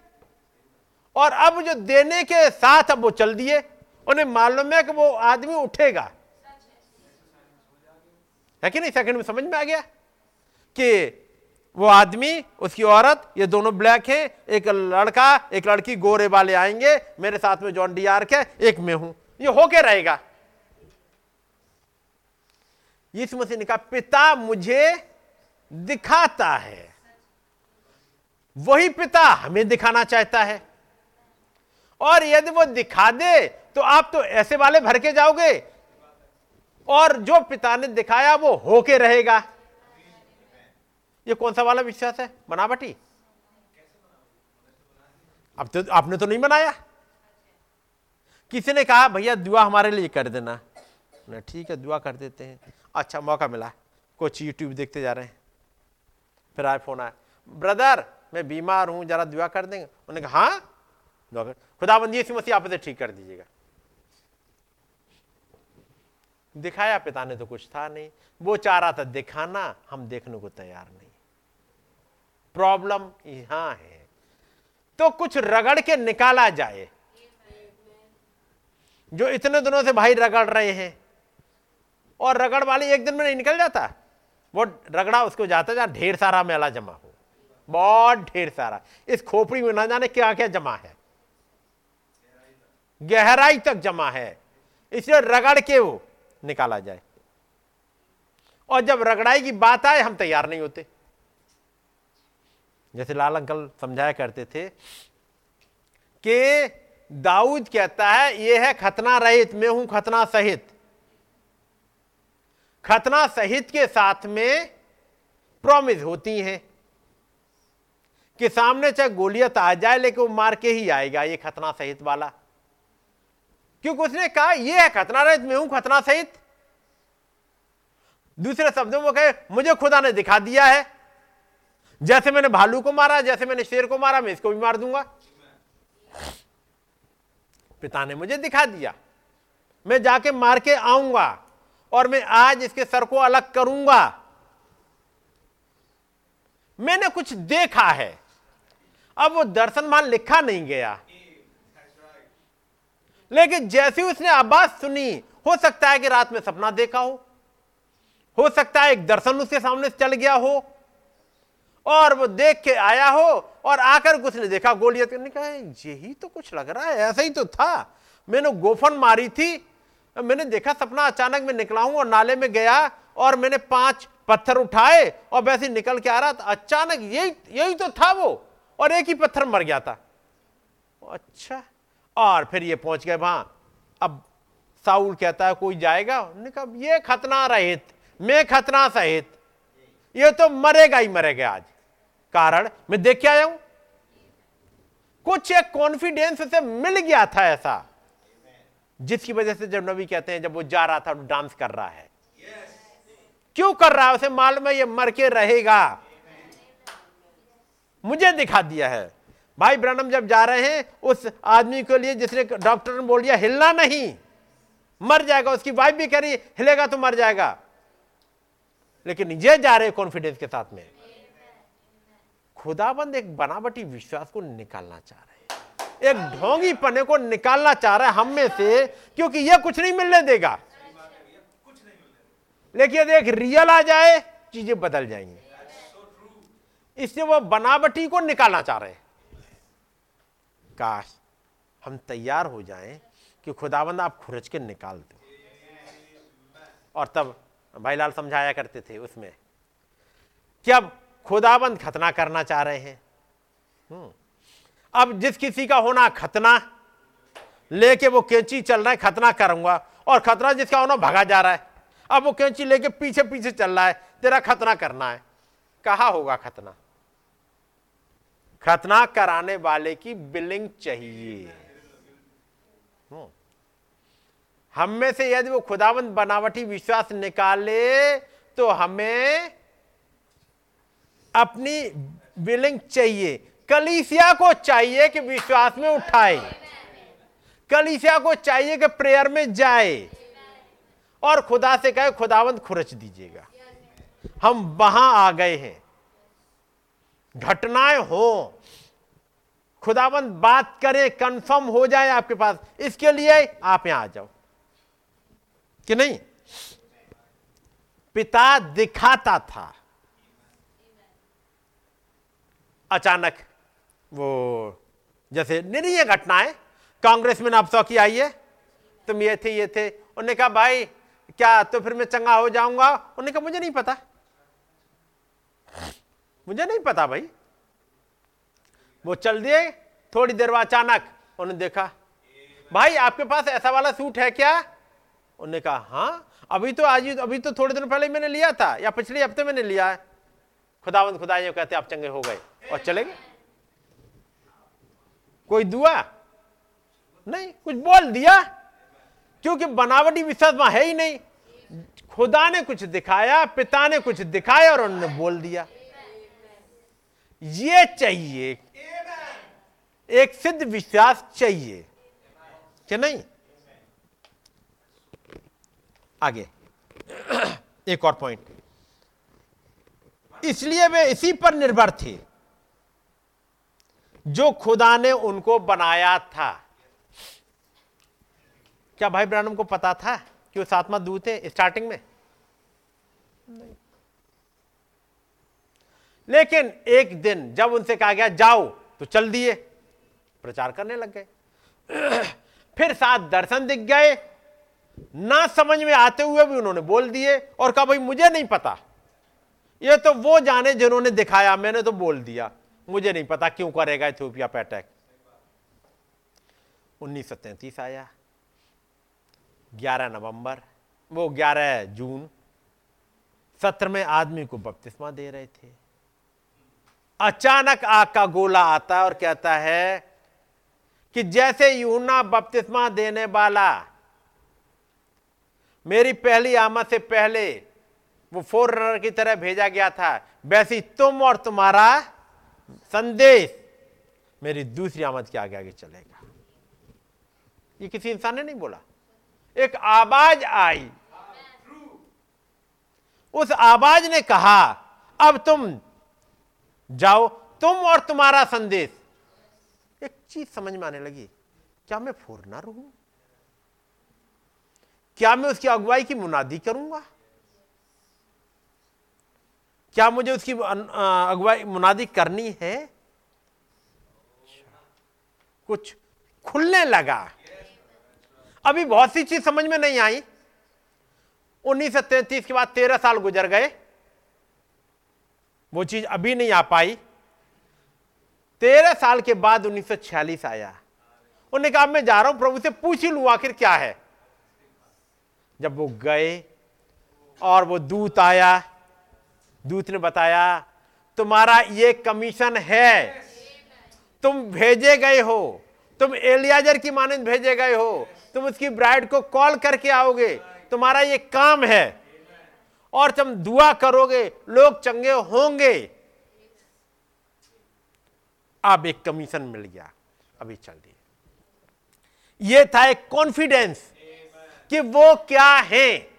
और अब जो देने के साथ अब वो चल दिए उन्हें मालूम है कि वो आदमी उठेगा। है। कि नहीं? सेकंड में समझ में आ गया? कि वो आदमी, उसकी औरत, ये दोनों ब्लैक हैं, एक लड़का, एक लड़की गोरे वाले आएँगे, मेरे साथ में जॉन डी आर्क है, एक में हूँ। ये होके रहेगा। यीशु मसीह ने कहा, पिता मुझे दिखाता है। वही पिता हमें दिखाना चाहता है। और यदि वो दिखा दे तो आप तो ऐसे वाले भर के जाओगे। और जो पिता ने दिखाया, वो होके रहेगा। ये कौन सा वाला विश्वास है? बनावटी अब तो आपने तो नहीं बनाया। किसी ने कहा, भैया, दुआ हमारे लिए कर देना। ना ठीक है, दुआ कर देते हैं। अच्छा मौका मिला। कुछ यूट्यूब देखते जा रहे हैं। फिर आए, फ़ोन आया, ब्रदर, मैं बीमार हूँ, जरा दुआ कर देंगे? उन्होंने कहा हाँ। दुआ कर, खुदाबंदी, इसी मसीह आप ठीक कर दीजिएगा। दिखाया, पिता ने तो कुछ था नहीं। वो चाह रहा था दिखाना, हम देखने को तैयार नहीं। प्रॉब्लम यहाँ है। तो कुछ रगड़ के निकाला जाए। जो इतने दिनों से भाई रगड़ रहे हैं, और रगड़ वाली एक दिन में नहीं निकल जाता। वो रगड़ा उसको जाता जहाँ ढेर सारा मेला जमा हो। बहुत ढेर सारा। इस खोपड़ी में ना जाने क्या क्या जमा है। गहराई तक जमा है। इसलिए रगड़ के वो निकाला जाए। और जब रगड़ाई की बात आए, हम तैयार नहीं होते। जैसे लाल अंकल समझाया करते थे कि दाऊद कहता है यह है खतना रहित, मैं हूँ खतना सहित. खतना सहित के साथ में प्रॉमिस होती हैं कि सामने चाहे गोलियत आ जाए, लेकिन वो मार के ही आएगा, ये खतना सहित वाला। क्योंकि उसने कहा, ये है खतना रहित, मैं हूँ खतना सहित. दूसरे शब्दों में कहे, मुझे खुदा ने दिखा दिया है जैसे मैंने भालू को मारा, जैसे मैंने शेर को मारा, मैं इसको भी मार दूँगा। पिता ने मुझे दिखा दिया। मैं जाके मार के आऊँगा और मैं आज इसके सर को अलग करूँगा। मैंने कुछ देखा है। अब वो दर्शन मान लिखा नहीं गया। लेकिन जैसे उसने आवाज़ सुनी, हो सकता है कि रात में सपना देखा हो। हो सकता है एक दर्शन उसके सामने चल गया हो। और वो देख के आया हो और आकर कुछ ने देखा गोलियत ने कहा, यही तो कुछ लग रहा है, ऐसा ही तो था। मैंने गोफन मारी थी, मैंने देखा सपना अचानक मैं निकला हूँ और नाले में गया और मैंने पाँच पत्थर उठाए और वैसे निकल के आ रहा था। अचानक यही यही तो था वो, और एक ही पत्थर मर गया था। अच्छा और फिर ये पहुँच गए वहाँ। अब साउल कहता है, कोई जाएगा? कहा, ये खतना रहित, मैं खतना सहित, ये तो मरेगा ही मरेगा आज। कारण मैं देख के आया हूँ। कुछ एक कॉन्फिडेंस से मिल गया था ऐसा, जिसकी वजह से जब नबी कहते हैं, जब वो जा रहा था डांस कर रहा है। क्यों कर रहा है? उसे मालूम है ये मर के रहेगा। मुझे दिखा दिया है। भाई ब्रनम जब जा रहे हैं, उस आदमी के लिए जिसने डॉक्टर ने बोल दिया, हिलना नहीं। मर जाएगा, उसकी वाइफ भी कह रही, हिलेगा तो मर जाएगा। लेकिन ये जा रहे कॉन्फिडेंस के साथ में। खुदाबंद एक बनावटी विश्वास को निकालना चाह रहे हैं। एक ढोंगी पने को निकालना चाह रहा है हम में से, क्योंकि यह कुछ नहीं मिलने देगा। लेकिन यदि एक रियल आ जाए, चीज़ें बदल जाएँगी। इससे वह बनावटी को निकालना चाह रहे काश हम तैयार हो जाएँ कि खुदाबंद आप खुरच के निकाल दो। और तब भाई लाल समझाया करते थे उसमें कि अब खुदाबंद खतना करना चाह रहे हैं हम्म। अब जिस किसी का होना खतना, लेके वो कैंची चल रहा है, खतना करूँगा, और खतना जिसका होना भगा जा रहा है, अब वो कैंची लेके पीछे पीछे चल रहा है, तेरा खतना करना है कहा होगा खतना खतना कराने वाले की बिलिंग चाहिए हम्म। हम में से यदि वो खुदावंत बनावटी विश्वास निकाले तो हमें अपनी बिलिंग चाहिए। कलीसिया को चाहिए कि विश्वास में उठाए। कलीसिया को चाहिए कि प्रेयर में जाए। और खुदा से कहे, खुदावंत खुरच दीजिएगा। हम वहाँ आ गए हैं। घटनाएँ हो। खुदावंत बात करे कंफर्म हो जाए आपके पास। इसके लिए आप यहाँ आ जाओ। कि नहीं? पिता दिखाता था। अचानक वो जैसे निरीय घटनाएँ, कांग्रेस में आप की आई है। तुम ये थे ये थे। उन्होंने कहा, भाई, क्या तो फिर मैं चंगा हो जाऊँगा? उन्होंने कहा, मुझे नहीं पता। मुझे नहीं पता भाई। वो चल दिए। थोड़ी देर बाद अचानक उन्होंने देखा, भाई, आपके पास ऐसा वाला सूट है क्या? उन्होंने कहा हाँ अभी तो आज अभी तो थोड़े दिन पहले मैंने लिया था, या पिछले हफ़्ते मैंने लिया है। खुदावंद खुदा ये कहते आप चंगे हो गए। और चले गए कोई दुआ? नहीं, कुछ बोल दिया? क्योंकि बनावटी विश्वास वहाँ है ही नहीं। खुदा ने कुछ दिखाया, पिता ने कुछ दिखाया और उन्होंने बोल दिया। ये चाहिए, एक सिद्ध विश्वास चाहिए। कि नहीं? आगे। एक और पॉइंट इसलिए वे इसी पर निर्भर थे। जो खुदा ने उनको बनाया था। क्या भाई ब्रानम को पता था कि वो सातवा दूत है स्टार्टिंग में? लेकिन एक दिन जब उनसे कहा गया, जाओ तो चल दिए। प्रचार करने लग गए। (clears throat) फिर सात दर्शन दिख गए। ना समझ में आते हुए भी उन्होंने बोल दिए और कहा, भाई, मुझे नहीं पता। ये तो वो जाने जिन्होंने दिखाया, मैंने तो बोल दिया। मुझे नहीं पता क्यों करेगा इथियोपिया पे अटैक। उन्नीस आया। 11 नवंबर, वो 11 जून, सत्र में आदमी को बपतिस्मा दे रहे थे। अचानक आग का गोला आता है और कहता है कि जैसे यूना बपतिस्मा देने वाला, मेरी पहली आमद से पहले वो फोर की तरह भेजा गया था। वैसी तुम और तुम्हारा संदेश मेरी दूसरी आमद के आगे आगे चलेगा। ये किसी इंसान ने नहीं बोला। एक आवाज़ आई। उस आवाज़ ने कहा, अब तुम जाओ, तुम और तुम्हारा संदेश। एक चीज़ समझ में आने लगी, क्या मैं फोरनर हूँ? क्या मैं उसकी अगुवाई की मुनादी करूँगा? क्या मुझे उसकी अगुवाई मुनादी करनी है? कुछ खुलने लगा। अभी बहुत सी चीज़ समझ में नहीं आई। उन्नीस सौ तैतीस के बाद तेरह साल गुजर गए। वो चीज़ अभी नहीं आ पाई। तेरह साल के बाद 1946 आया। उन्होंने कहा मैं जा रहा हूँ, प्रभु से पूछ ही लू आखिर क्या है? जब वो गए और वो दूत आया दूत ने बताया, तुम्हारा ये कमीशन है। तुम भेजे गए हो। तुम एलियाजर की मानंद भेजे गए हो। तुम उसकी ब्राइड को कॉल करके आओगे। तुम्हारा ये काम है। और तुम दुआ करोगे, लोग चंगे होंगे। अब एक कमीशन मिल गया। अभी चल दिए। ये था एक कॉन्फिडेंस कि वो क्या है।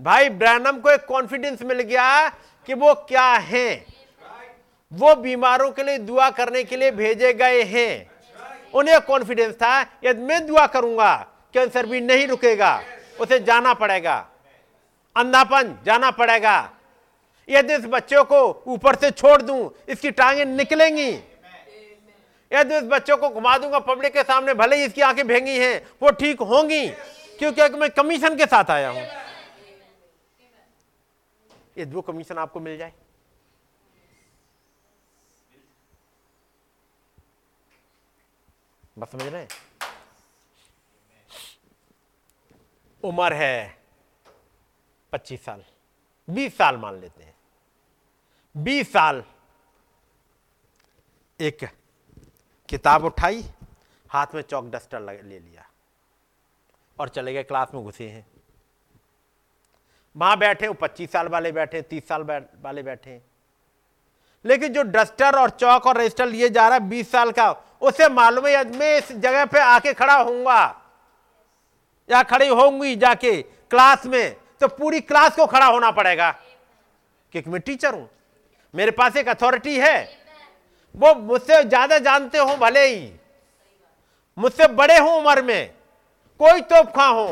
भाई ब्रैनम को एक कॉन्फिडेंस मिल गया कि वो क्या है? वो बीमारों के लिए दुआ करने के लिए भेजे गए हैं। उन्हें कॉन्फिडेंस था, यदि मैं दुआ करूँगा कैंसर भी नहीं रुकेगा, उसे जाना पड़ेगा। अंधापन जाना पड़ेगा। यदि इस बच्चों को ऊपर से छोड़ दूँ, इसकी टांगे निकलेंगी। यदि इस बच्चों को घुमा दूँगा, पब्लिक के सामने भले ही इसकी आँखें भेंगी हैं, वो ठीक होंगी, क्योंकि मैं कमीशन के साथ आया हूँ ये दो कमीशन आपको मिल जाए। बस समझ रहे उम्र है पच्चीस साल। बीस साल मान लेते हैं। बीस साल। एक किताब उठाई, हाथ में चौक डस्टर ले लिया और चले गए क्लास में घुसे हैं। वहाँ बैठे, वो पच्चीस साल वाले बैठे, तीस साल वाले बैठे। लेकिन जो डस्टर और चौक और रजिस्टर लिए जा रहा है बीस साल का, उसे मालूम है, मैं इस जगह पे आके खड़ा होऊँगा। या खड़ी होंगी जाके क्लास में तो पूरी क्लास को खड़ा होना पड़ेगा। क्योंकि मैं टीचर हूँ। मेरे पास एक अथॉरिटी है। वो मुझसे ज़्यादा जानते हो भले ही। मुझसे बड़े हो उम्र में। कोई तोपखा हो।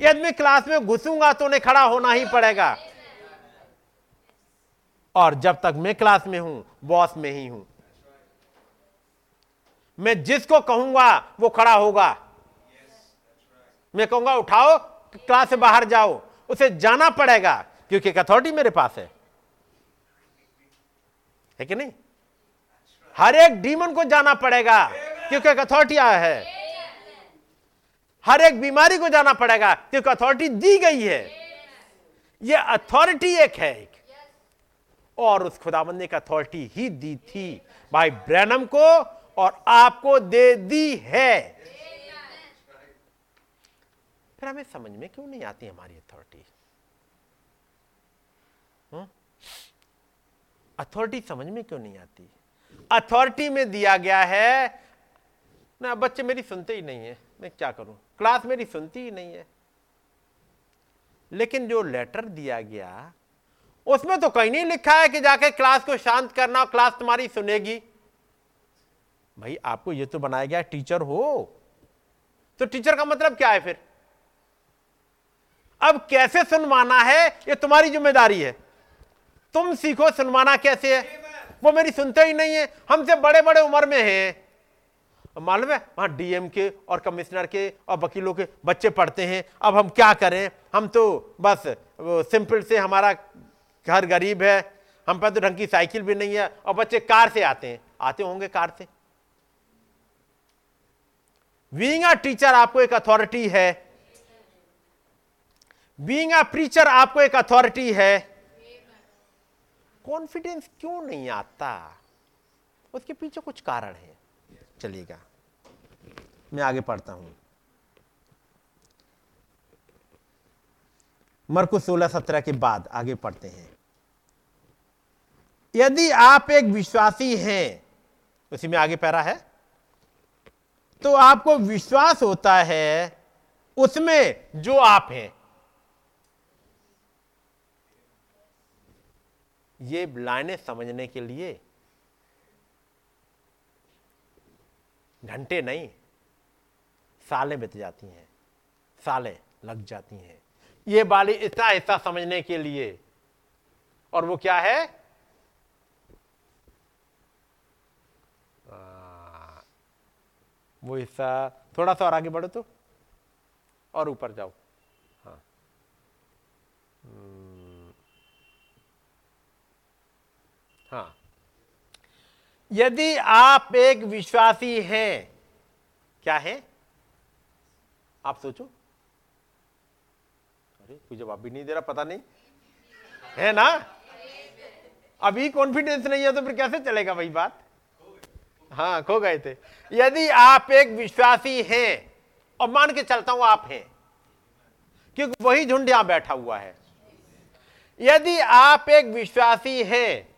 यदि मैं क्लास में घुसूँगा तो उन्हें खड़ा होना ही पड़ेगा। और जब तक मैं क्लास में हूँ, बॉस में ही हूँ। मैं जिसको कहूँगा, वो खड़ा होगा। मैं कहूँगा, उठाओ, क्लास से बाहर जाओ। उसे जाना पड़ेगा, क्योंकि एक अथॉरिटी मेरे पास है। है कि नहीं? हर एक डीमन को जाना पड़ेगा, क्योंकि एक अथॉरिटी आया है। हर एक बीमारी को जाना पड़ेगा क्योंकि अथॉरिटी दी गई है। ये अथॉरिटी एक है एक। और उस खुदाबंद ने अथॉरिटी ही दी थी भाई ब्रैनम को और आपको दे दी है। फिर हमें समझ में क्यों नहीं आती हमारी अथॉरिटी अथॉरिटी समझ में क्यों नहीं आती? अथॉरिटी में दिया गया है। ना बच्चे मेरी सुनते ही नहीं है। मैं क्या करूँ? क्लास मेरी सुनती ही नहीं है। लेकिन जो लेटर दिया गया, उसमें तो कहीं नहीं लिखा है कि जाके क्लास को शांत करना, क्लास तुम्हारी सुनेगी। भाई, आपको ये तो बनाया गया, टीचर हो। तो टीचर का मतलब क्या है फिर? अब कैसे सुनवाना है, ये तुम्हारी ज़िम्मेदारी है। तुम सीखो सुनवाना कैसे है? वो मेरी सुनते ही नहीं है। हमसे बड़े बड़े उम्र में हैं। मालूम है? वहाँ डीएम के और कमिश्नर के और वकीलों के बच्चे पढ़ते हैं। अब हम क्या करें? हम तो बस सिंपल से हमारा घर गरीब है। हम पर तो ढंग की साइकिल भी नहीं है और बच्चे कार से आते हैं। आते होंगे कार से। बीइंग अ टीचर आपको एक अथॉरिटी है। बीइंग अ प्रीचर आपको एक अथॉरिटी है। कॉन्फिडेंस क्यों नहीं आता? उसके पीछे कुछ कारण है। चलिएगा। मैं आगे पढ़ता हूँ। मरकुस सोलह सत्रह के बाद आगे पढ़ते हैं। यदि आप एक विश्वासी हैं, उसी में आगे पैरा है तो आपको विश्वास होता है उसमें जो आप हैं। ये लाइनें समझने के लिए घंटे नहीं सालें बीत जाती हैं सालें लग जाती हैं। ये बाली इतना हिस्सा समझने के लिए। और वो क्या है? वो हिस्सा थोड़ा सा और आगे बढ़ो तो। और ऊपर जाओ। हाँ। हम्म, हाँ। यदि आप एक विश्वासी हैं क्या है? आप सोचो। अरे, कोई जवाब भी नहीं दे रहा, पता नहीं। है ना? अभी कॉन्फिडेंस नहीं है तो फिर कैसे चलेगा वही बात? हाँ खो गए थे। यदि आप एक विश्वासी हैं, और मान के चलता हूँ आप हैं, क्योंकि वही झुंड यहाँ बैठा हुआ है। यदि आप एक विश्वासी हैं,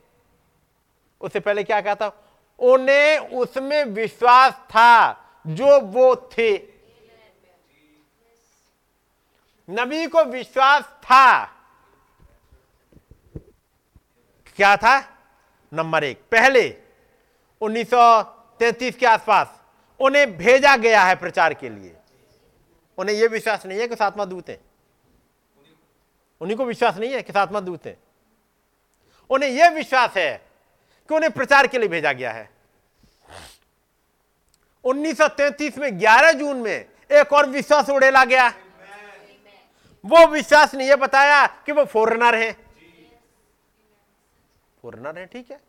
उससे पहले क्या कहता उन्हें उसमें विश्वास था जो वो थे। नबी को विश्वास था। क्या था? नंबर एक। पहले 1933 के आसपास उन्हें भेजा गया है प्रचार के लिए। उन्हें यह विश्वास नहीं है कि सातवा दूत है। उन्हीं को विश्वास नहीं है कि सातवा दूत है। उन्हें यह विश्वास है कि उन्हें प्रचार के लिए भेजा गया है। 1933 में 11 जून में एक और विश्वास उड़ेला गया। वो विश्वास ने यह बताया कि वो फॉरनर है। फॉरनर है, ठीक है।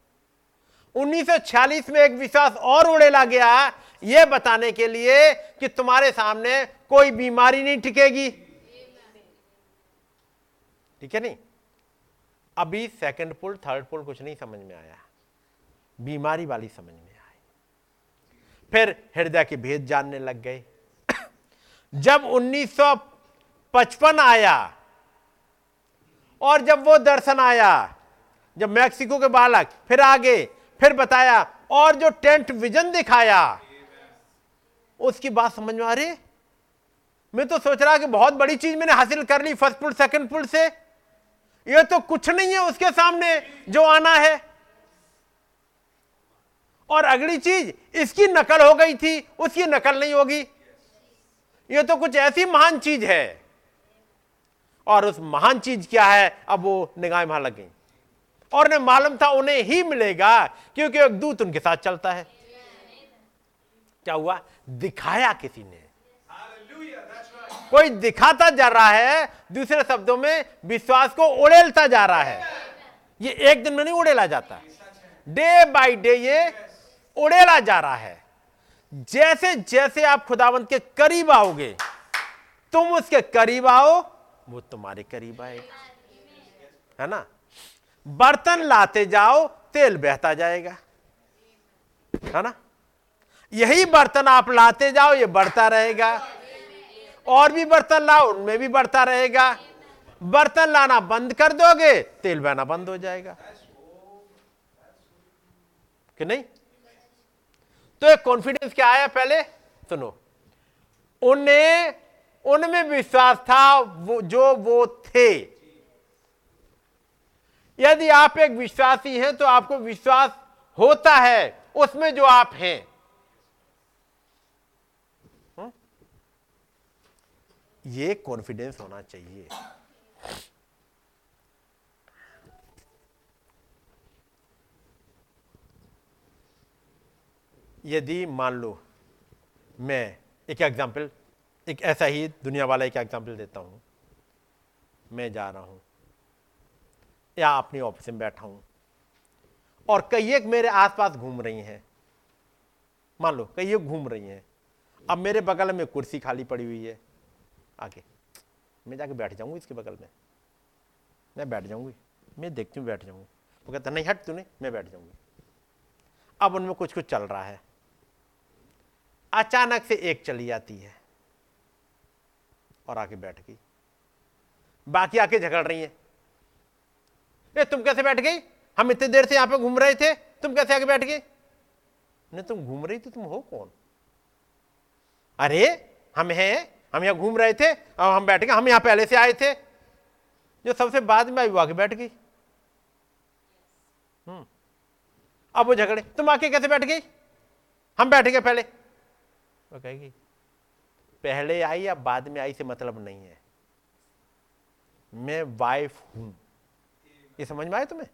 1946 में एक विश्वास और उड़ेला गया यह बताने के लिए कि तुम्हारे सामने कोई बीमारी नहीं टिकेगी। ठीक है नहीं? अभी सेकंड पुल थर्ड पुल कुछ नहीं समझ में आया। बीमारी वाली समझ में आई। फिर हृदय के भेद जानने लग गए। जब 1955 आया। और जब वो दर्शन आया, जब मैक्सिको के बालक फिर आगे, फिर बताया, और जो टेंट विजन दिखाया, उसकी बात समझ में आ रही? मैं तो सोच रहा कि बहुत बड़ी चीज़ मैंने हासिल कर ली, फ़र्स्ट पुल, सेकंड पुल से। ये तो कुछ नहीं है उसके सामने जो आना है। और अगली चीज़, इसकी नकल हो गई थी, उसकी नकल नहीं होगी। ये तो कुछ ऐसी महान चीज़ है। और उस महान चीज़ क्या है? अब वो निगाह वहाँ लग गई। और उन्हें मालूम था उन्हें ही मिलेगा क्योंकि एक दूत उनके साथ चलता है। क्या हुआ? दिखाया किसी ने। कोई दिखाता जा रहा है दूसरे शब्दों में विश्वास को उड़ेलता जा रहा है। ये एक दिन में नहीं उड़ेला जाता। डे बाय डे ये उड़ेला जा रहा है। जैसे जैसे आप खुदावंत के करीब आओगे तुम उसके करीब आओ वो तुम्हारे करीब आएगा है ना? बर्तन लाते जाओ, तेल बहता जाएगा। है ना? यही बर्तन आप लाते जाओ, ये बढ़ता रहेगा। और भी बर्तन लाओ, उनमें भी बढ़ता रहेगा। बर्तन लाना बंद कर दोगे, तेल बहना बंद हो जाएगा। कि नहीं? तो एक कॉन्फिडेंस क्या आया पहले? सुनो। उन्हें उनमें विश्वास था, वो, जो वो थे। यदि आप एक विश्वासी हैं तो आपको विश्वास होता है, उसमें जो आप हैं। हम्म? ये कॉन्फिडेंस होना चाहिए। यदि मान लो, मैं, एक एग्ज़ाम्पल एक ऐसा ही दुनिया वाला एक एग्ज़ाम्पल देता हूँ। मैं जा रहा हूँ। या अपनी ऑफ़िस में बैठा हूँ। और कई एक मेरे आसपास घूम रही हैं। मान लो, कई एक घूम रही हैं। अब मेरे बगल में कुर्सी खाली पड़ी हुई है। आगे। मैं जाके बैठ जाऊँगी इसके बगल में। मैं बैठ जाऊँगी। मैं देखती हूँ, बैठ जाऊँगी। वो कहता नहीं, हट तूने, मैं बैठ जाऊँगी। अब उनमें कुछ कुछ चल रहा है। अचानक से एक चली जाती है। और आके बैठ गई। बाकी आके झगड़ रही है। ए, तुम कैसे बैठ गई? हम इतनी देर से यहाँ पे घूम रहे थे, तुम कैसे आके बैठ गई? नहीं, तुम घूम रही थी, तुम हो कौन? अरे, हम हैं, हम यहाँ घूम रहे थे और हम बैठ गए, हम यहाँ पहले से आए थे। जो सबसे बाद में आई वो आके बैठ गई। हम्म। अब वो झगड़े, तुम आके कैसे बैठ गई? हम बैठ गए पहले। वो कहेगी पहले आई या बाद में आई से मतलब नहीं है? मैं वाइफ हूँ। ये समझ में आए तुम्हें?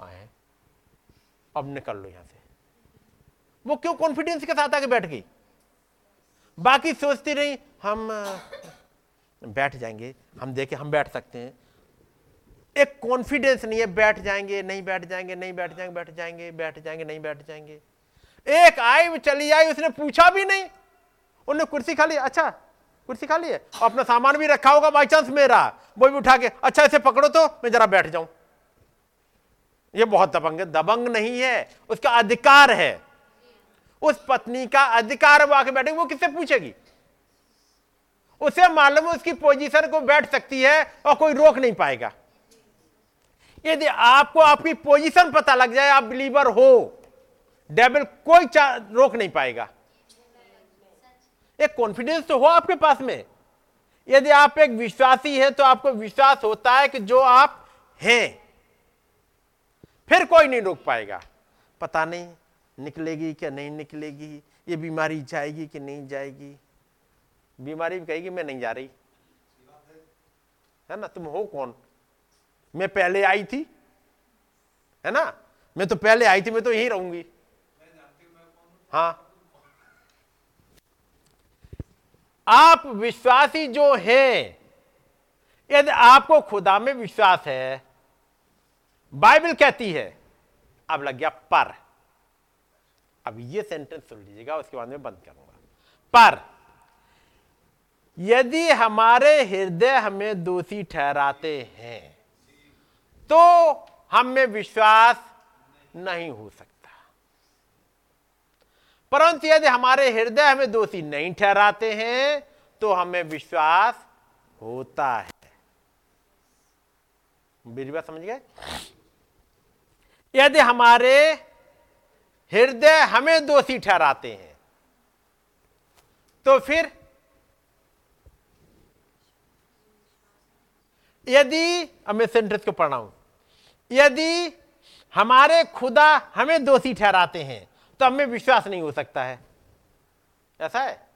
आए अब निकल लो यहाँ से। वो क्यों कॉन्फिडेंस के साथ आके बैठ गई? बाकी सोचती रही हम बैठ जाएँगे। हम देखे हम बैठ सकते हैं। एक कॉन्फिडेंस नहीं है बैठ जाएँगे नहीं बैठ जाएँगे नहीं बैठ जाएँगे बैठ जाएँगे बैठ जाएँगे नहीं बैठ जाएँगे। एक आई चली आई उसने पूछा भी नहीं। उन्होंने कुर्सी खा ली अच्छा कुर्सी खा ली है। अपना सामान भी रखा होगा बाई चांस मेरा। वो भी उठा के अच्छा इसे पकड़ो तो मैं जरा बैठ जाऊँ। ये बहुत दबंग है। दबंग नहीं है, उसका अधिकार है। उस पत्नी का अधिकार वो आके बैठेगी, वो किससे पूछेगी? उसे मालूम है उसकी पोजीशन को बैठ सकती है और कोई रोक नहीं पाएगा। यदि आपको आपकी पोजीशन पता लग जाए, आप बिलीवर हो डेविल कोई रोक नहीं पाएगा। एक कॉन्फिडेंस तो हो आपके पास में। यदि आप एक विश्वासी हैं तो आपको विश्वास होता है कि जो आप हैं, फिर कोई नहीं रोक पाएगा। पता नहीं निकलेगी क्या नहीं निकलेगी, ये बीमारी जाएगी कि नहीं जाएगी। बीमारी भी कहेगी, मैं नहीं जा रही। है ना? तुम हो कौन? मैं पहले आई थी, है ना? मैं तो पहले आई थी, मैं तो यहीं रहूँगी। हाँ। आप विश्वासी जो हैं, यदि आपको खुदा में विश्वास है, बाइबल कहती है, अब लग गया पर। अब ये सेंटेंस सुन लीजिएगा, उसके बाद में बंद करूँगा। पर, यदि हमारे हृदय हमें दोषी ठहराते हैं तो हम में विश्वास नहीं हो सकता। परंतु यदि हमारे हृदय हमें दोषी नहीं ठहराते हैं तो हमें विश्वास होता है। बात समझ गए? यदि हमारे हृदय हमें दोषी ठहराते हैं तो फिर यदि मैं सेंटेंस को पढ़ रहा हूँ, यदि हमारे खुदा हमें दोषी ठहराते हैं तो हमें विश्वास नहीं हो सकता है। ऐसा है?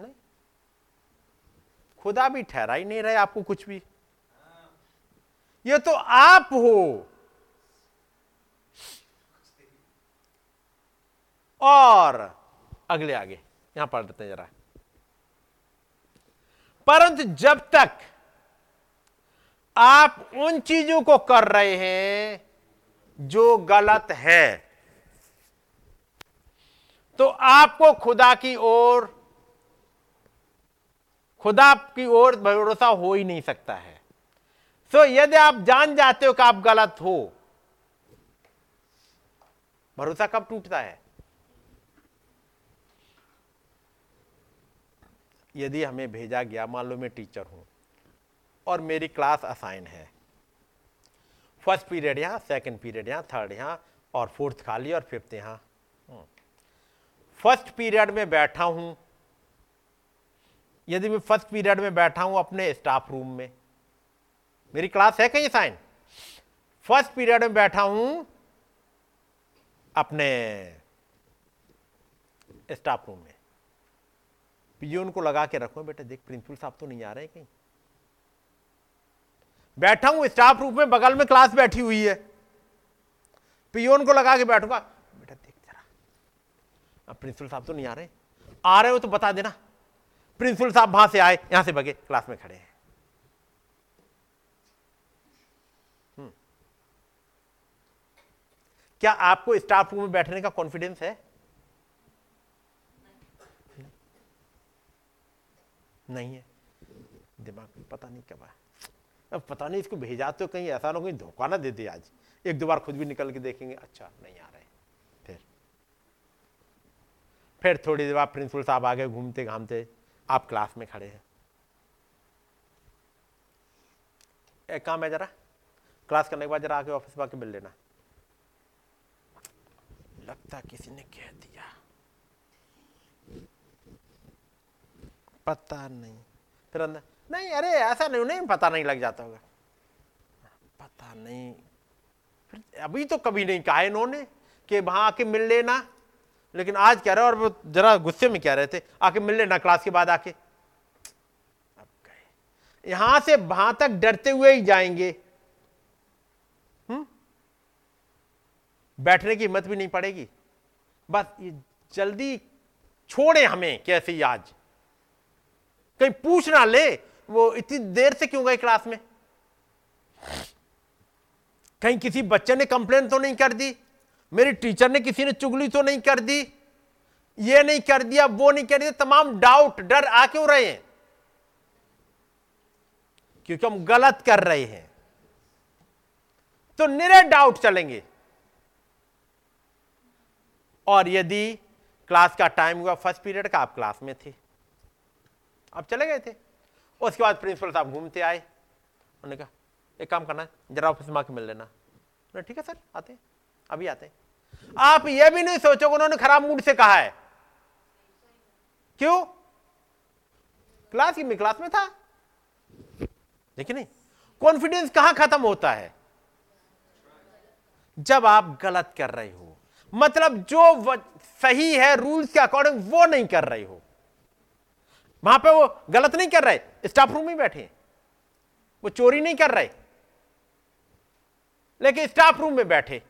नहीं। खुदा भी ठहरा ही नहीं रहे आपको कुछ भी। ये तो आप हो। और अगले आगे, यहाँ पढ़ देते हैं जरा। परंतु जब तक आप उन चीज़ों को कर रहे हैं जो गलत है तो आपको खुदा की ओर खुदा की ओर भरोसा हो ही नहीं सकता है। सो so, यदि आप जान जाते हो कि आप गलत हो भरोसा कब टूटता है? यदि हमें भेजा गया मान लो मैं टीचर हूँ और मेरी क्लास असाइन है। फ़र्स्ट पीरियड यहाँ सेकंड पीरियड यहाँ थर्ड यहाँ और फोर्थ खाली और फिफ्थ यहाँ। फ़र्स्ट पीरियड में बैठा हूँ। यदि मैं फ़र्स्ट पीरियड में बैठा हूँ अपने स्टाफ रूम में, मेरी क्लास है कहीं साइन? फ़र्स्ट पीरियड में बैठा हूँ अपने स्टाफ रूम में। पियोन को लगा के रखो, बेटा देख, प्रिंसिपल साहब तो नहीं आ रहे कहीं। बैठा हूँ, स्टाफ रूम में, बगल में क्लास बैठी हुई है। पियोन को लगा के बैठूँगा अब प्रिंसिपल साहब तो नहीं आ रहे आ रहे हो तो बता देना। प्रिंसिपल साहब वहाँ से आए, यहाँ से बगे क्लास में खड़े हैं। हम्म। क्या आपको स्टाफ रूम में बैठने का कॉन्फिडेंस है? नहीं है। दिमाग पता नहीं कब अब पता नहीं इसको भेजा तो कहीं ऐसा ना कहीं धोखा ना दे दे आज। एक दो बार खुद भी निकल के देखेंगे अच्छा नहीं आ रहे फिर फिर थोड़ी देर बाद प्रिंसिपल साहब आगे घूमते घामते आप क्लास में खड़े हैं। एक काम है जरा, क्लास करने के बाद जरा आके ऑफ़िस में आके मिल लेना। लगता किसी ने कह दिया। पता नहीं। फिर अंदर, नहीं, अरे ऐसा नहीं नहीं, पता नहीं लग जाता होगा। पता नहीं। फिर अभी तो कभी नहीं कहा इन्होंने कि वहाँ आके मिल लेना। लेकिन आज कह रहे और वो जरा गुस्से में कह रहे थे? आके मिल लेना क्लास के बाद आके। यहाँ से वहाँ तक डरते हुए ही जाएँगे। हम्म? बैठने की हिम्मत भी नहीं पड़ेगी। बस ये जल्दी छोड़े हमें कैसे आज। कहीं पूछ ना ले, वो इतनी देर से क्यों गए क्लास में? कहीं किसी बच्चे ने कंप्लेन तो नहीं कर दी? मेरी टीचर ने किसी ने चुगली तो नहीं कर दी, ये नहीं कर दिया, वो नहीं कर दिया, तमाम डाउट डर आ क्यों रहे हैं? क्योंकि हम गलत कर रहे हैं। तो निरे डाउट चलेंगे। और यदि क्लास का टाइम हुआ फ़र्स्ट पीरियड का, आप क्लास में थे। आप चले गए थे। उसके बाद प्रिंसिपल साहब घूमते आए। उन्होंने कहा, एक काम करना जरा ऑफ़िस में आके मिल लेना। ठीक है सर, आते अभी आते आप यह भी नहीं सोचोगे उन्होंने खराब मूड से कहा है। क्यों? क्लास की, मैं क्लास में था। देखिए नहीं कॉन्फिडेंस कहाँ खत्म होता है? जब आप गलत कर रहे हो। मतलब जो सही है रूल्स के अकॉर्डिंग वो नहीं कर रहे हो। वहाँ पे वो गलत नहीं कर रहे स्टाफ रूम में बैठे। वो चोरी नहीं कर रहे। लेकिन स्टाफ रूम में बैठे।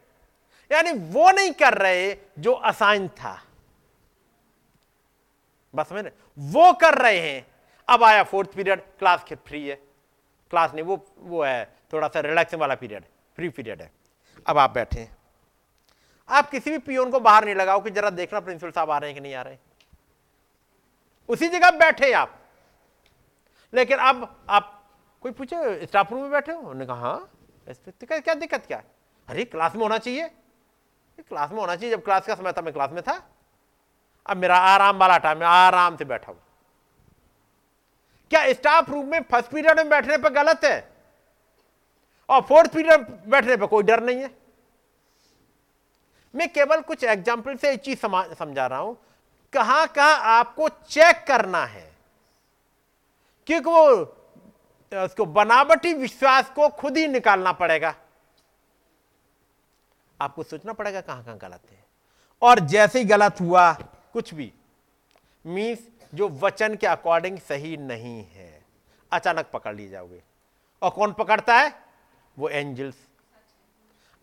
यानी वो नहीं कर रहे जो असाइन था। बस मैंने वो कर रहे हैं। अब आया फोर्थ पीरियड क्लास फ्री है। क्लास नहीं, वो वो है, थोड़ा सा रिलैक्सिंग वाला पीरियड फ्री पीरियड है। अब आप बैठे हैं। आप किसी भी पियोन को बाहर नहीं लगाओ कि जरा देखना प्रिंसिपल साहब आ रहे हैं कि नहीं आ रहे। उसी जगह बैठे आप। लेकिन अब आप कोई पूछे स्टाफ रूम में बैठे हो? उन्होंने कहा हाँ क्या दिक्कत क्या अरे क्लास में होना चाहिए। क्लास में होना चाहिए। जब क्लास का समय था, मैं क्लास में था। अब मेरा आराम वाला टाइम है आराम से बैठा हूँ। क्या स्टाफ रूम में फ़र्स्ट पीरियड में बैठने पर गलत है? और फोर्थ पीरियड बैठने पर कोई डर नहीं है? मैं केवल कुछ एग्ज़ाम्पल से एक चीज़ समझा रहा हूँ। कहाँ कहाँ आपको चेक करना है? क्योंकि वो, उसको बनावटी विश्वास को खुद ही निकालना पड़ेगा। आपको सोचना पड़ेगा कहाँ कहाँ गलत है। और जैसे ही गलत हुआ, कुछ भी मीन्स जो वचन के अकॉर्डिंग सही नहीं है। अचानक पकड़ ली जाओगे। और कौन पकड़ता है? वो एंजल्स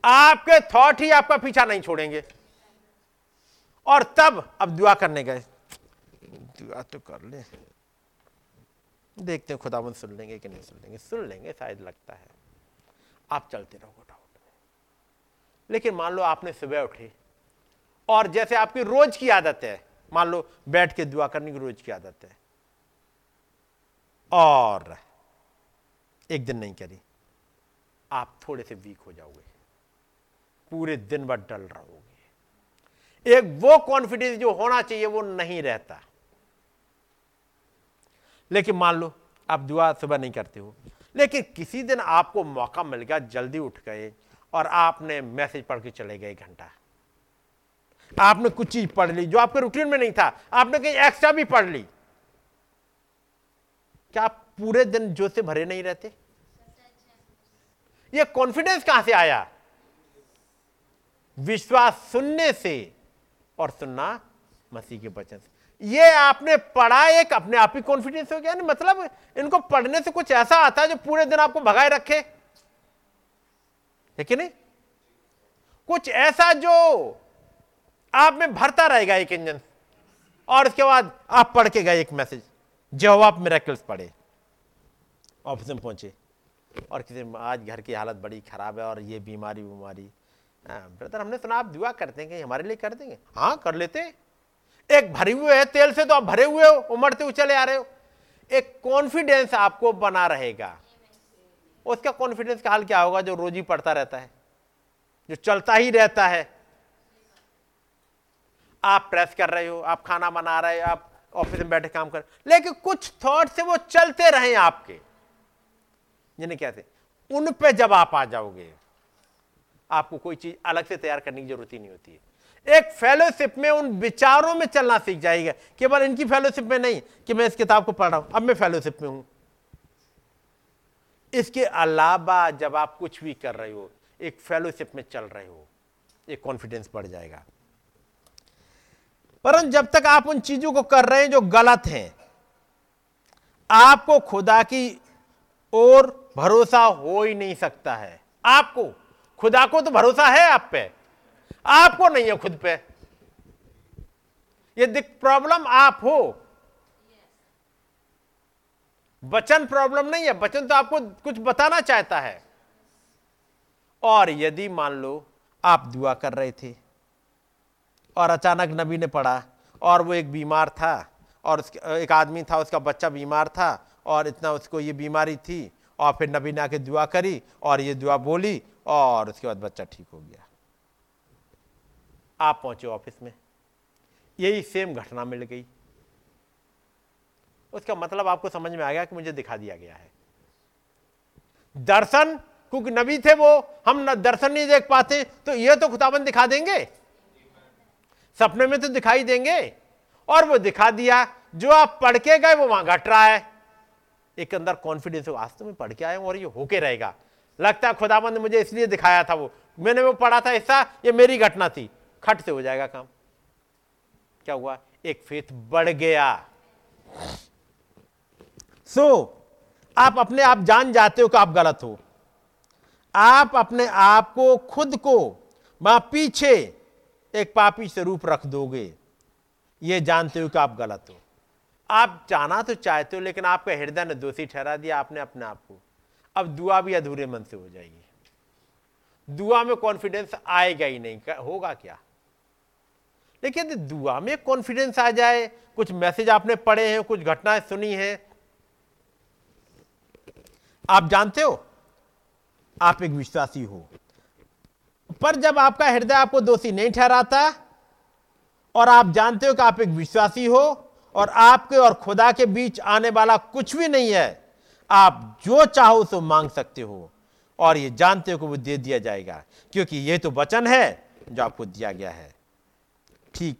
आपके थॉट ही आपका पीछा नहीं छोड़ेंगे। और तब अब दुआ करने गए। दुआ तो कर ले। देखते हैं खुदावन सुन लेंगे कि नहीं सुन लेंगे। सुन लेंगे, शायद लगता है। आप चलते रहो डाउट में लेकिन मान लो आपने सुबह उठे, और जैसे आपकी रोज की आदत है, मान लो बैठ के दुआ करने की रोज की आदत है, और एक दिन नहीं करी, आप थोड़े से वीक हो जाओगे, पूरे दिन भर डल रहोगे। एक वो कॉन्फिडेंस जो होना चाहिए, वो नहीं रहता। लेकिन मान लो, आप दुआ सुबह नहीं करते हो, लेकिन किसी दिन आपको मौका मिल गया, जल्दी उठ गए और आपने मैसेज पढ़ के चले गए घंटा। आपने कुछ चीज़ पढ़ ली जो आपके रूटीन में नहीं था। आपने कहीं एक्स्ट्रा भी पढ़ ली। क्या आप पूरे दिन जो से भरे नहीं रहते? ये कॉन्फिडेंस कहाँ से आया? विश्वास सुनने से और सुनना मसीह के वचन से। ये आपने पढ़ा एक अपने आप ही कॉन्फिडेंस हो गया। ना मतलब इनको पढ़ने से कुछ ऐसा आता है जो पूरे दिन आपको भगाए रखे। है कि नहीं? कुछ ऐसा जो आप में भरता रहेगा एक इंजन और उसके बाद आप पढ़ के गए एक मैसेज जो आप मेरेकल्स पढ़े। ऑफ़िस में पहुँचे और किसी आज घर की हालत बड़ी खराब है और ये बीमारी बीमारी। ब्रदर हाँ, हमने सुना आप दुआ करते हैं कि हमारे लिए कर देंगे। हाँ कर लेते एक भरे हुए है तेल से तो आप भरे हुए हो उमड़ते हुए चले आ रहे हो। एक कॉन्फिडेंस आपको बना रहेगा। उसका कॉन्फिडेंस का हाल क्या होगा? जो रोज ही पढ़ता रहता है, जो चलता ही रहता है। आप प्रेस कर रहे हो, आप खाना बना रहे हो, आप ऑफ़िस में बैठे काम कर लेकिन कुछ थॉट से वो चलते रहे आपके। जिन्हें कहते उन पे जब आप आ जाओगे, आपको कोई चीज़ अलग से तैयार करने की ज़रूरत ही नहीं होती है। एक फेलोशिप में उन विचारों में चलना सीख जाएगा केवल इनकी फेलोशिप में नहीं, कि मैं इस किताब को पढ़ रहा हूँ, अब मैं फेलोशिप में हूँ। इसके अलावा जब आप कुछ भी कर रहे हो, एक फेलोशिप में चल रहे हो, एक कॉन्फिडेंस बढ़ जाएगा। परंतु जब तक आप उन चीज़ों को कर रहे हैं जो गलत हैं, आपको खुदा की ओर भरोसा हो ही नहीं सकता है। आपको, खुदा को तो भरोसा है आप पे। आपको नहीं है खुद पे। ये प्रॉब्लम आप हो वचन प्रॉब्लम नहीं है, वचन तो आपको कुछ बताना चाहता है। और यदि मान लो आप दुआ कर रहे थे, और अचानक नबी ने पढ़ा, और वो एक बीमार था, और उसके, एक आदमी था, उसका बच्चा बीमार था, और इतना उसको ये बीमारी थी, और फिर नबी ने आके दुआ करी, और ये दुआ बोली, और उसके बाद बच्चा ठीक हो गया। आप पहुँचे ऑफ़िस में, यही सेम घटना मिल गई। उसका मतलब आपको समझ में आ गया कि मुझे दिखा दिया गया है। दर्शन, क्योंकि नबी थे वो, हम न दर्शन नहीं देख पाते तो ये तो खुदाबंद दिखा देंगे। सपने में तो दिखाई देंगे। और वो दिखा दिया, जो आप पढ़ के गए, वो वहाँ घट रहा है। एक अंदर कॉन्फिडेंस हो आज तो मैं पढ़ के आया हूँ और ये होके रहेगा। लगता है खुदाबंद ने मुझे इसलिए दिखाया था वो। मैंने वो पढ़ा था ऐसा, ये मेरी घटना थी। खट से हो जाएगा काम। क्या हुआ? एक फेथ बढ़ गया। सो so, आप अपने आप जान जाते हो कि आप गलत हो। आप अपने आप को खुद को वहाँ पीछे एक पापी स्वरूप रख दोगे। ये जानते हो कि आप गलत हो। आप जाना तो चाहते हो लेकिन आपका हृदय ने दोषी ठहरा दिया आपने अपने आप को। अब दुआ भी अधूरे मन से हो जाएगी। दुआ में कॉन्फिडेंस आएगा ही नहीं। होगा क्या? लेकिन दुआ में कॉन्फिडेंस आ जाए कुछ मैसेज आपने पढ़े हैं कुछ घटनाएँ सुनी हैं आप जानते हो? आप एक विश्वासी हो। पर जब आपका हृदय आपको दोषी नहीं ठहराता, और आप जानते हो कि आप एक विश्वासी हो, और आपके और खुदा के बीच आने वाला कुछ भी नहीं है, आप जो चाहो सो मांग सकते हो, और ये जानते हो कि वो दे दिया जाएगा, क्योंकि ये तो वचन है जो आपको दिया गया है। ठीक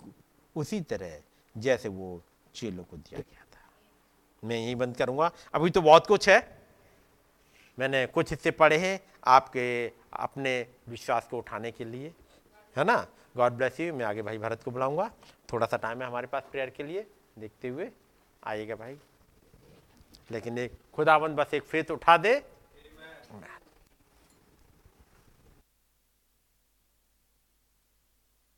उसी तरह जैसे वो चेलों को दिया गया था। मैं यही बंद करूँगा। अभी तो बहुत कुछ है। मैंने कुछ हिस्से पढ़े हैं आपके, अपने विश्वास को उठाने के लिए, है ना? गॉड ब्लेस यू मैं आगे भाई भरत को बुलाऊँगा। थोड़ा सा टाइम है हमारे पास प्रेयर के लिए, देखते हुए आइएगा भाई। लेकिन एक खुदाबंद बस एक फेत उठा दे।